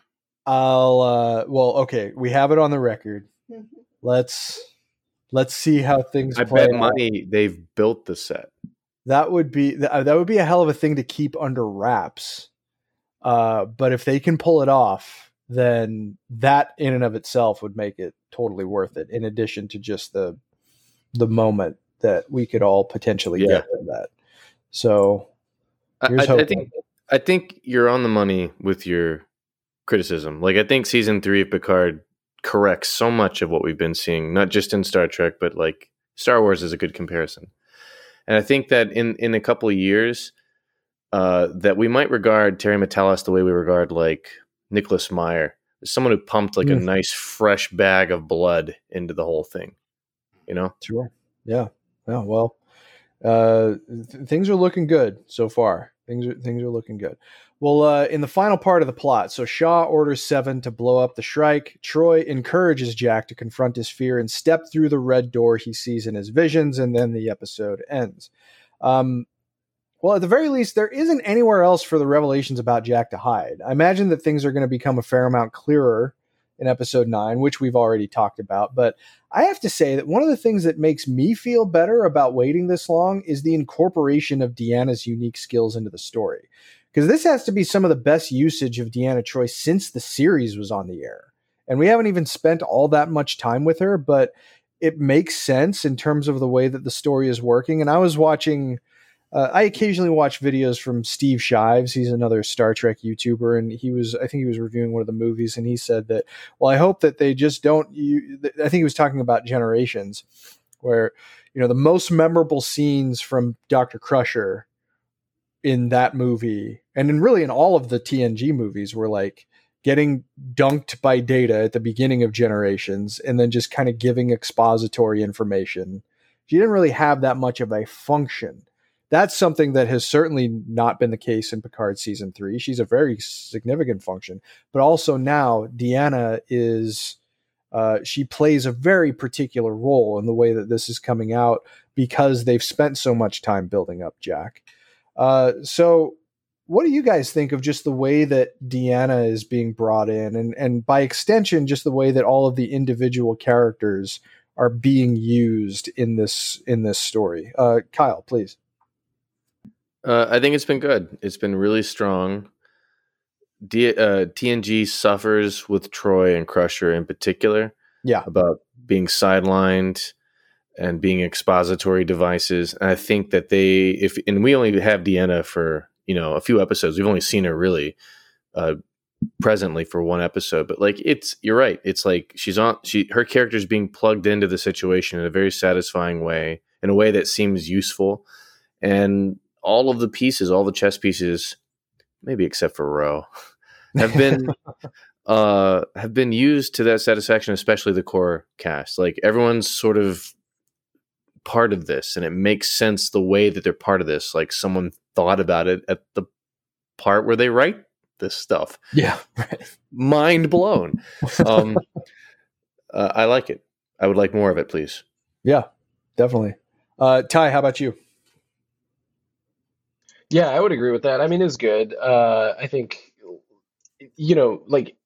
I'll uh well, okay, we have it on the record. Let's let's see how things I play bet out. money they've built the set. That would be that, that would be a hell of a thing to keep under wraps. Uh, but if they can pull it off, then that in and of itself would make it totally worth it. In addition to just the the moment that we could all potentially Yeah. get from that. So I, I think I think you're on the money with your criticism. Like I think season three of Picard corrects so much of what we've been seeing, not just in Star Trek, but like Star Wars is a good comparison. And I think that in in a couple of years, uh, that we might regard Terry Matalas the way we regard like Nicholas Meyer, as someone who pumped like a Mm. nice fresh bag of blood into the whole thing. You know, Sure. Yeah. Yeah. Well, uh, th- things are looking good so far. Things are things are looking good. Well, uh, in the final part of the plot, so Shaw orders Seven to blow up the Shrike. Troi encourages Jack to confront his fear and step through the red door he sees in his visions, and then the episode ends. Um, well, at the very least, there isn't anywhere else for the revelations about Jack to hide. I imagine that things are going to become a fair amount clearer in episode nine, which we've already talked about. But I have to say that one of the things that makes me feel better about waiting this long is the incorporation of Deanna's unique skills into the story. Because this has to be some of the best usage of Deanna Troi since the series was on the air. And we haven't even spent all that much time with her, but it makes sense in terms of the way that the story is working. And I was watching, uh, I occasionally watch videos from Steve Shives. He's another Star Trek YouTuber, and he was, I think he was reviewing one of the movies, and he said that well, I hope that they just don't. You, I think he was talking about generations, where you know the most memorable scenes from Doctor Crusher in that movie, and in really in all of the TNG movies, were like getting dunked by Data at the beginning of Generations, and then just kind of giving expository information. She didn't really have that much of a function. That's something that has certainly not been the case in Picard season three. She's a very significant function but also now Deanna is uh, she plays a very particular role in the way that this is coming out because they've spent so much time building up Jack. Uh, so, what do you guys think of just the way that Deanna is being brought in, and and by extension, just the way that all of the individual characters are being used in this in this story? Uh, Kyle, please. Uh, I think it's been good. It's been really strong. D- uh, TNG suffers with Troi and Crusher in particular Yeah, about being sidelined and being expository devices. And I think that they, if and we only have Deanna for you know a few episodes. We've only seen her really uh, presently for one episode, but like it's you're right. It's like she's on she her character's being plugged into the situation in a very satisfying way, in a way that seems useful, and all of the pieces, all the chess pieces, maybe except for Ro, (laughs) have been (laughs) uh have been used to that satisfaction, especially the core cast. Like everyone's sort of part of this, and it makes sense the way that they're part of this. Like someone thought about it at the part where they write this stuff. yeah, (laughs) right. Mind blown. Um, uh, I like it. I would like more of it, please. Yeah, definitely. Uh, Ty, how about you? Yeah, I would agree with that. I mean, it's good. Uh, I think, you know, like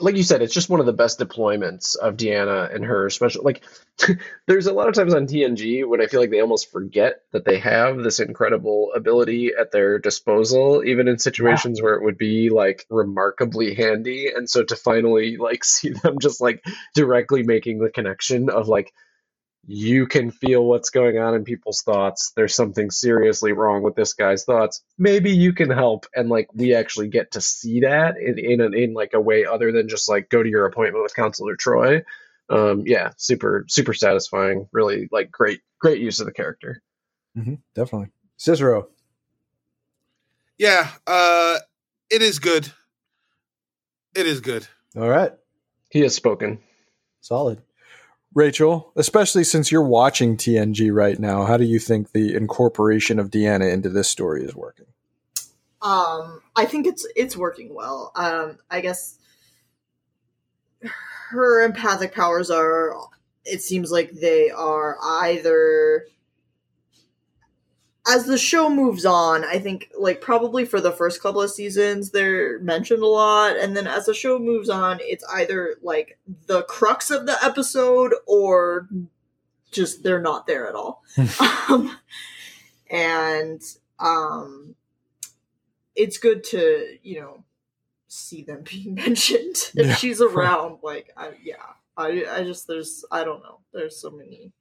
like you said, it's just one of the best deployments of Deanna and her special. Like, (laughs) there's a lot of times on TNG when I feel like they almost forget that they have this incredible ability at their disposal, even in situations yeah. where it would be like remarkably handy. And so to finally like (laughs) see them just like directly making the connection of like you can feel what's going on in people's thoughts. There's something seriously wrong with this guy's thoughts. Maybe you can help, and like we actually get to see that in in, an, in like a way other than just like go to your appointment with Counselor Troi. Um, yeah, super super satisfying. Really like great great use of the character. Mm-hmm, definitely, Cicero. Yeah, uh, it is good. It is good. All right. He has spoken. Solid. Rachael, especially since you're watching TNG right now, how do you think the incorporation of Deanna into this story is working? Um, I think it's it's working well. Um, I guess her empathic powers are. It seems like they are either as the show moves on, I think like probably for the first couple of seasons they're mentioned a lot, and then as the show moves on, it's either like the crux of the episode or just they're not there at all. (laughs) um, and um, it's good to you know see them (laughs) being mentioned if yeah. she's around. Like, I, yeah, I I just there's I don't know. There's so many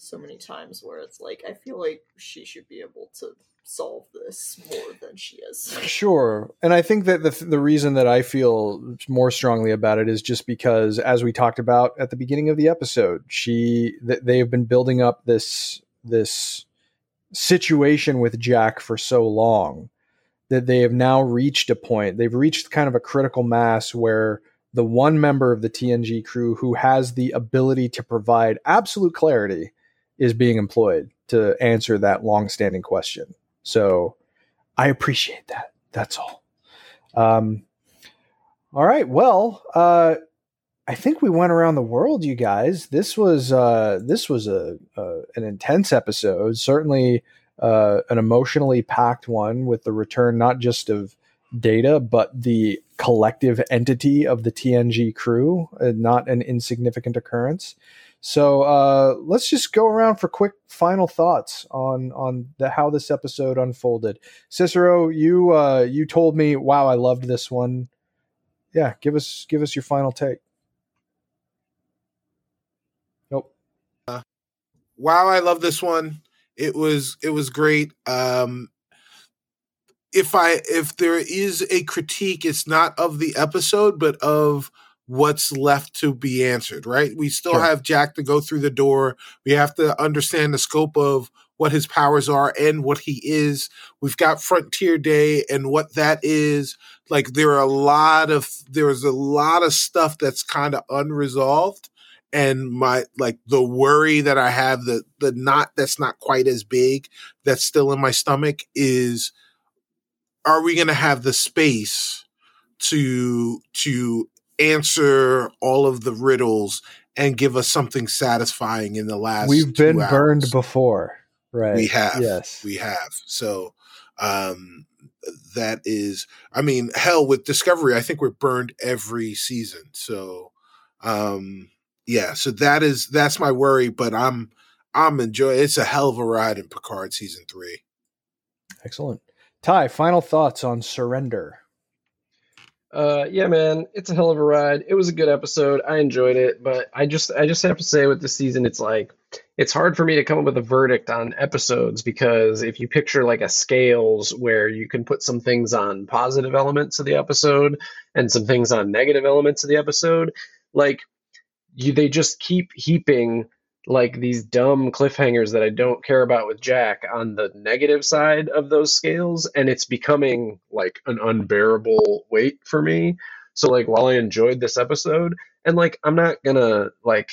so many times where it's like I feel like she should be able to solve this more than she is. (laughs) Sure. And I think that the the reason that I feel more strongly about it is just because as we talked about at the beginning of the episode, she they have been building up this this situation with Jack for so long that they have now reached a point. They've reached kind of a critical mass where the one member of the TNG crew who has the ability to provide absolute clarity is being employed to answer that long-standing question. So I appreciate that. That's all. Um, all right. Well, uh, I think we went around the world, you guys. This was uh, this was a, a, an intense episode. Certainly uh, an emotionally packed one with the return not just of Data, but the collective entity of the TNG crew. Not an insignificant occurrence. So uh, let's just go around for quick final thoughts on on the, how this episode unfolded. Cicero, you uh, you told me, "Wow, I loved this one." Yeah, give us give us your final take. Nope. Uh, wow, I love this one. It was it was great. Um, if I if there is a critique, it's not of the episode, but of what's left to be answered, right? We still sure. have Jack to go through the door. We have to understand the scope of what his powers are and what he is. We've got Frontier Day and what that is. Like there are a lot of there's a lot of stuff that's kind of unresolved. And my like the worry that I have, the the knot that's not quite as big that's still in my stomach is are we gonna have the space to to answer all of the riddles and give us something satisfying in the last we've been burned before right? We have yes. we have. So um that is i mean hell with discovery i think we're burned every season. So um yeah so that is that's my worry but i'm i'm enjoying it's a hell of a ride in picard season three. Excellent. Ty final thoughts on surrender uh, yeah, man, it's a hell of a ride. It was a good episode. I enjoyed it, but I just, I just have to say, with this season, it's like, it's hard for me to come up with a verdict on episodes because if you picture like a scales where you can put some things on positive elements of the episode and some things on negative elements of the episode, like you, they just keep heaping like these dumb cliffhangers that I don't care about with Jack on the negative side of those scales, and it's becoming like an unbearable weight for me. So like while I enjoyed this episode, and like I'm not gonna like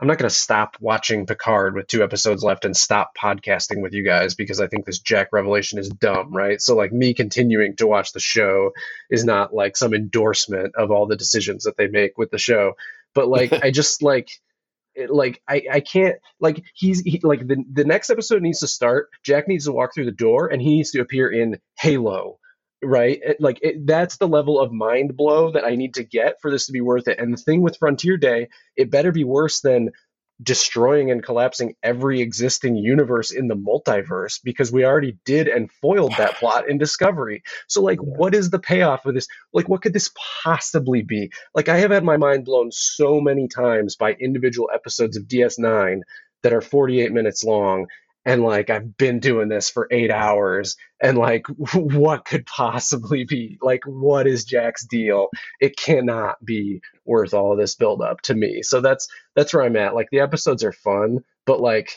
I'm not gonna stop watching Picard with two episodes left and stop podcasting with you guys because I think this Jack revelation is dumb, right? So like me continuing to watch the show is not like some endorsement of all the decisions that they make with the show. But like (laughs) I just like like I, I can't like he's he, like the the next episode needs to start. Jack needs to walk through the door and he needs to appear in Halo right? It- like it, that's the level of mind blow that I need to get for this to be worth it. And the thing with Frontier Day, it better be worse than destroying and collapsing every existing universe in the multiverse because we already did and foiled that (laughs) plot in Discovery. So like what is the payoff of this? Like what could this possibly be? Like I have had my mind blown so many times by individual episodes of DS9 that are 48 minutes long and like I've been doing this for 8 hours and like (laughs) what could possibly be like what is Jack's deal? It cannot be worth all this build up to me. So that's that's where I'm at. Like the episodes are fun, but like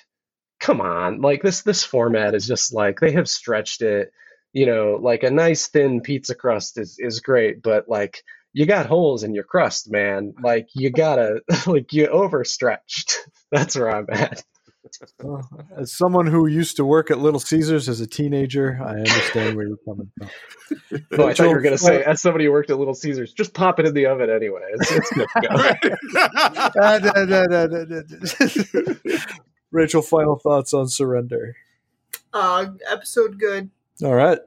come on. Like this this format is just like they have stretched it. You know, like a nice thin pizza crust is is great, but like you got holes in your crust, man. Like you gotta (laughs) like you overstretched. (laughs) That's where I'm at. Well, (laughs) as someone who used to work at Little Caesars as a teenager, I understand where you're coming from. (laughs) Oh, I thought you were gonna say, as somebody who worked at Little Caesars, just pop it in the oven anyway. It's, it's good to go. (laughs) Rachael, final thoughts on Surrender. Uh, episode good. All right,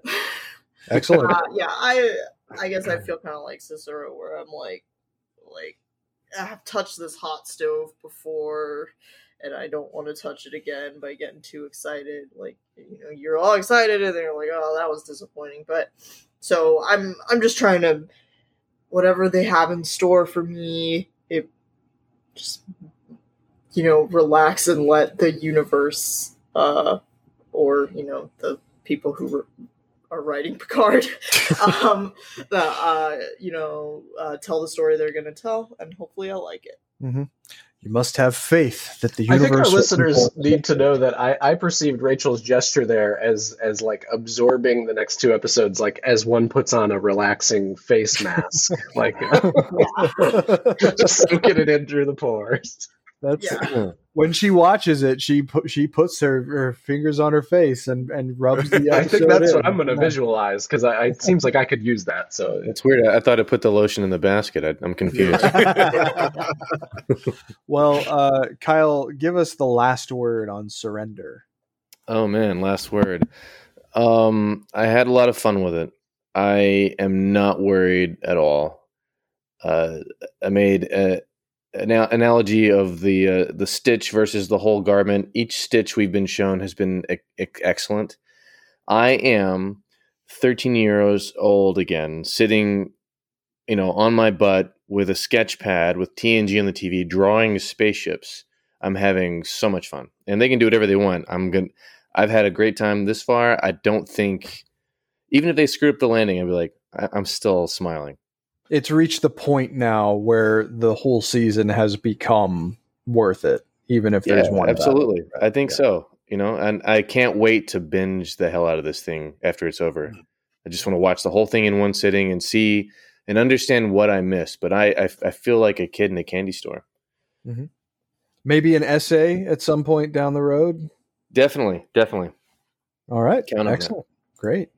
excellent. Uh, yeah, I I guess I feel kind of like Cicero, where I'm like, like I've touched this hot stove before, and I don't want to touch it again by getting too excited. Like you know, you're all excited, and then you're like, oh, that was disappointing. But so I'm I'm just trying to whatever they have in store for me, it just you know relax and let the universe uh or you know the people who were are writing (laughs) Picard, um, the, uh, you know, uh, tell the story they're going to tell, and hopefully I like it. Mhm. You must have faith that the universe. I think our listeners unfold. need to know that I, I perceived Rachael's gesture there as as like absorbing the next two episodes, like as one puts on a relaxing face mask, (laughs) like (laughs) just soaking it in through the pores. That's Yeah. When she watches it. She put she puts her, her fingers on her face and and rubs the. (laughs) I think that's in. what I'm going to visualize because I, it seems like I could use that. So It's weird. I thought I put the lotion in the basket. I, I'm confused. (laughs) well, uh, Kyle, give us the last word on surrender. Oh man, last word. Um, I had a lot of fun with it. I am not worried at all. Uh, I made a, an analogy of the uh, the stitch versus the whole garment. Each stitch we've been shown has been e- excellent. I am 13 years old again, sitting, you know, on my butt with a sketch pad with TNG on the TV, drawing spaceships. I'm having so much fun, and they can do whatever they want. I'm gonna. I've had a great time this far. I don't think, even if they screw up the landing, I'd be like, I, I'm still smiling. It's reached the point now where the whole season has become worth it, even if there's one. absolutely. I think Yeah. so. You know, and I can't wait to binge the hell out of this thing after it's over. Mm-hmm. I just want to watch the whole thing in one sitting and see and understand what I missed. But I, I, I feel like a kid in a candy store. Mm-hmm. Maybe an essay at some point down the road. Definitely, definitely. All right, Count excellent, great.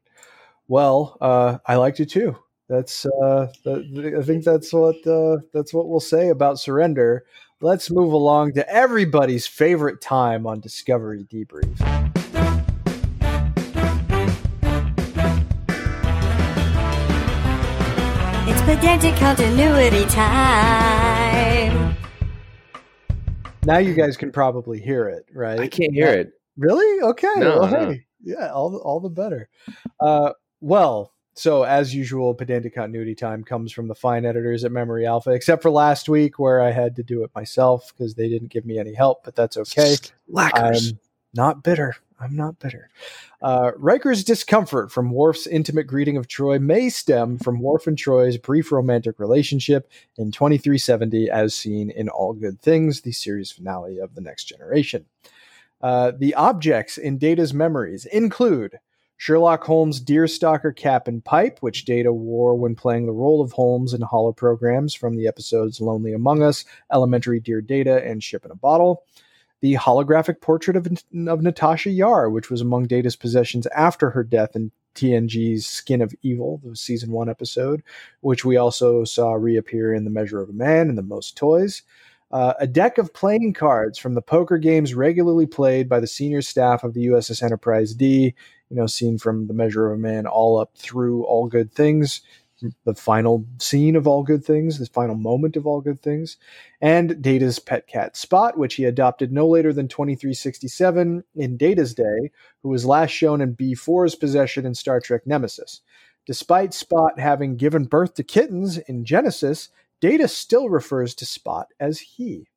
Well, uh, I liked it too. That's uh, th- I think that's what uh, that's what we'll say about surrender. Let's move along to everybody's favorite time on Discovery Debrief. It's pedantic continuity time. Now you guys can probably hear it, right? I can't hear it. Really? Okay. No, well, no. hey, yeah, all the, all the better. Uh, well, so as usual, pedantic continuity time comes from the fine editors at Memory Alpha, except for last week where I had to do it myself because they didn't give me any help. But that's okay. I'm not bitter. I'm not bitter. Uh, Riker's discomfort from Worf's intimate greeting of Troi may stem from Worf and Troi's brief romantic relationship in 2370, as seen in All Good Things, the series finale of The Next Generation. Uh, the objects in Data's memories include Sherlock Holmes' Deerstalker cap and pipe, which Data wore when playing the role of Holmes in holo programs from the episodes Lonely Among Us, Elementary Dear Data, and Ship in a Bottle. The holographic portrait of, of Natasha Yar, which was among Data's possessions after her death in TNG's Skin of Evil, the season one episode, which we also saw reappear in The Measure of a Man and The Most Toys. Uh, a deck of playing cards from the poker games regularly played by the senior staff of the USS Enterprise D you know, seen from the Measure of a Man all up through All Good Things, the final scene of All Good Things, the final moment of All Good Things, and Data's pet cat Spot, which he adopted no later than 2367 in Data's day, who was last shown in B4's possession in Star Trek Nemesis. Despite Spot having given birth to kittens in Genesis, Data still refers to Spot as he.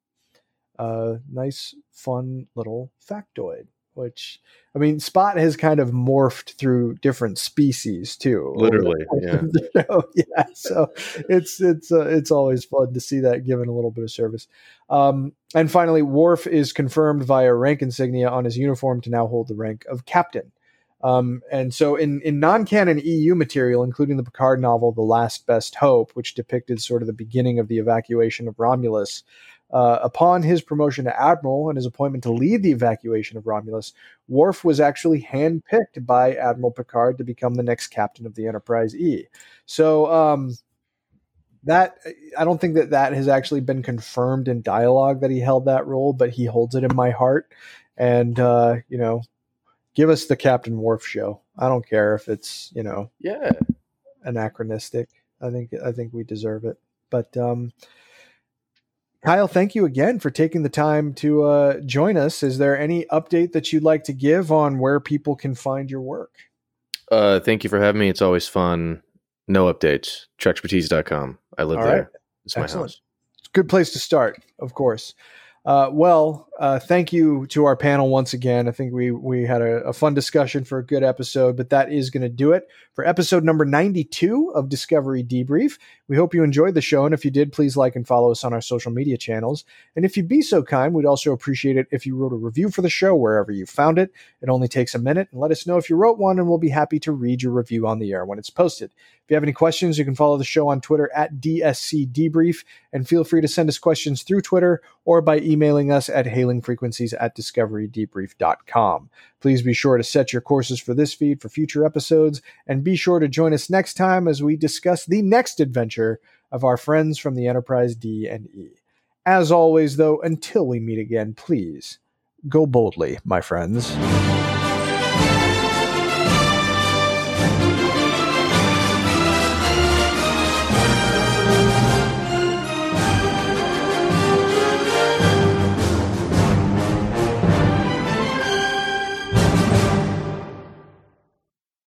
Uh, nice, fun little factoid. Which I mean, Spot has kind of morphed through different species too. Literally, yeah. of the (laughs) show. yeah. So it's it's uh, it's always fun to see that given a little bit of service. Um, and finally, Worf is confirmed via rank insignia on his uniform to now hold the rank of captain. Um, and so, in, in non canon EU material, including the Picard novel The Last Best Hope, which depicted sort of the beginning of the evacuation of Romulus, uh, upon his promotion to Admiral and his appointment to lead the evacuation of Romulus, Worf was actually handpicked by Admiral Picard to become the next captain of the Enterprise E. So, um, that I don't think that that has actually been confirmed in dialogue that he held that role, but he holds it in my heart. And uh, you know, give us the Captain Worf show. I don't care if it's you know Yeah. anachronistic. I think I think we deserve it. But um, Kyle, thank you again for taking the time to uh, join us. Is there any update that you'd like to give on where people can find your work? Uh, thank you for having me. It's always fun. No updates. Trekspertise.com. I live All there. It's my Excellent. house. good place to start, of course. Uh, well, uh, thank you to our panel once again. I think we we had a, a fun discussion for a good episode, but that is going to do it for episode number 92 of Discovery Debrief. We hope you enjoyed the show, and if you did, please like and follow us on our social media channels. And if you'd be so kind, we'd also appreciate it if you wrote a review for the show wherever you found it. It only takes a minute, and let us know if you wrote one, and we'll be happy to read your review on the air when it's posted. If you have any questions, you can follow the show on Twitter at DSC Debrief, and feel free to send us questions through Twitter or by emailing us at hailingfrequencies at discoverydebrief.com. Please be sure to set your courses for this feed for future episodes, and be sure to join us next time as we discuss the next adventure of our friends from the Enterprise D and E. As always, though, until we meet again, please go boldly, my friends.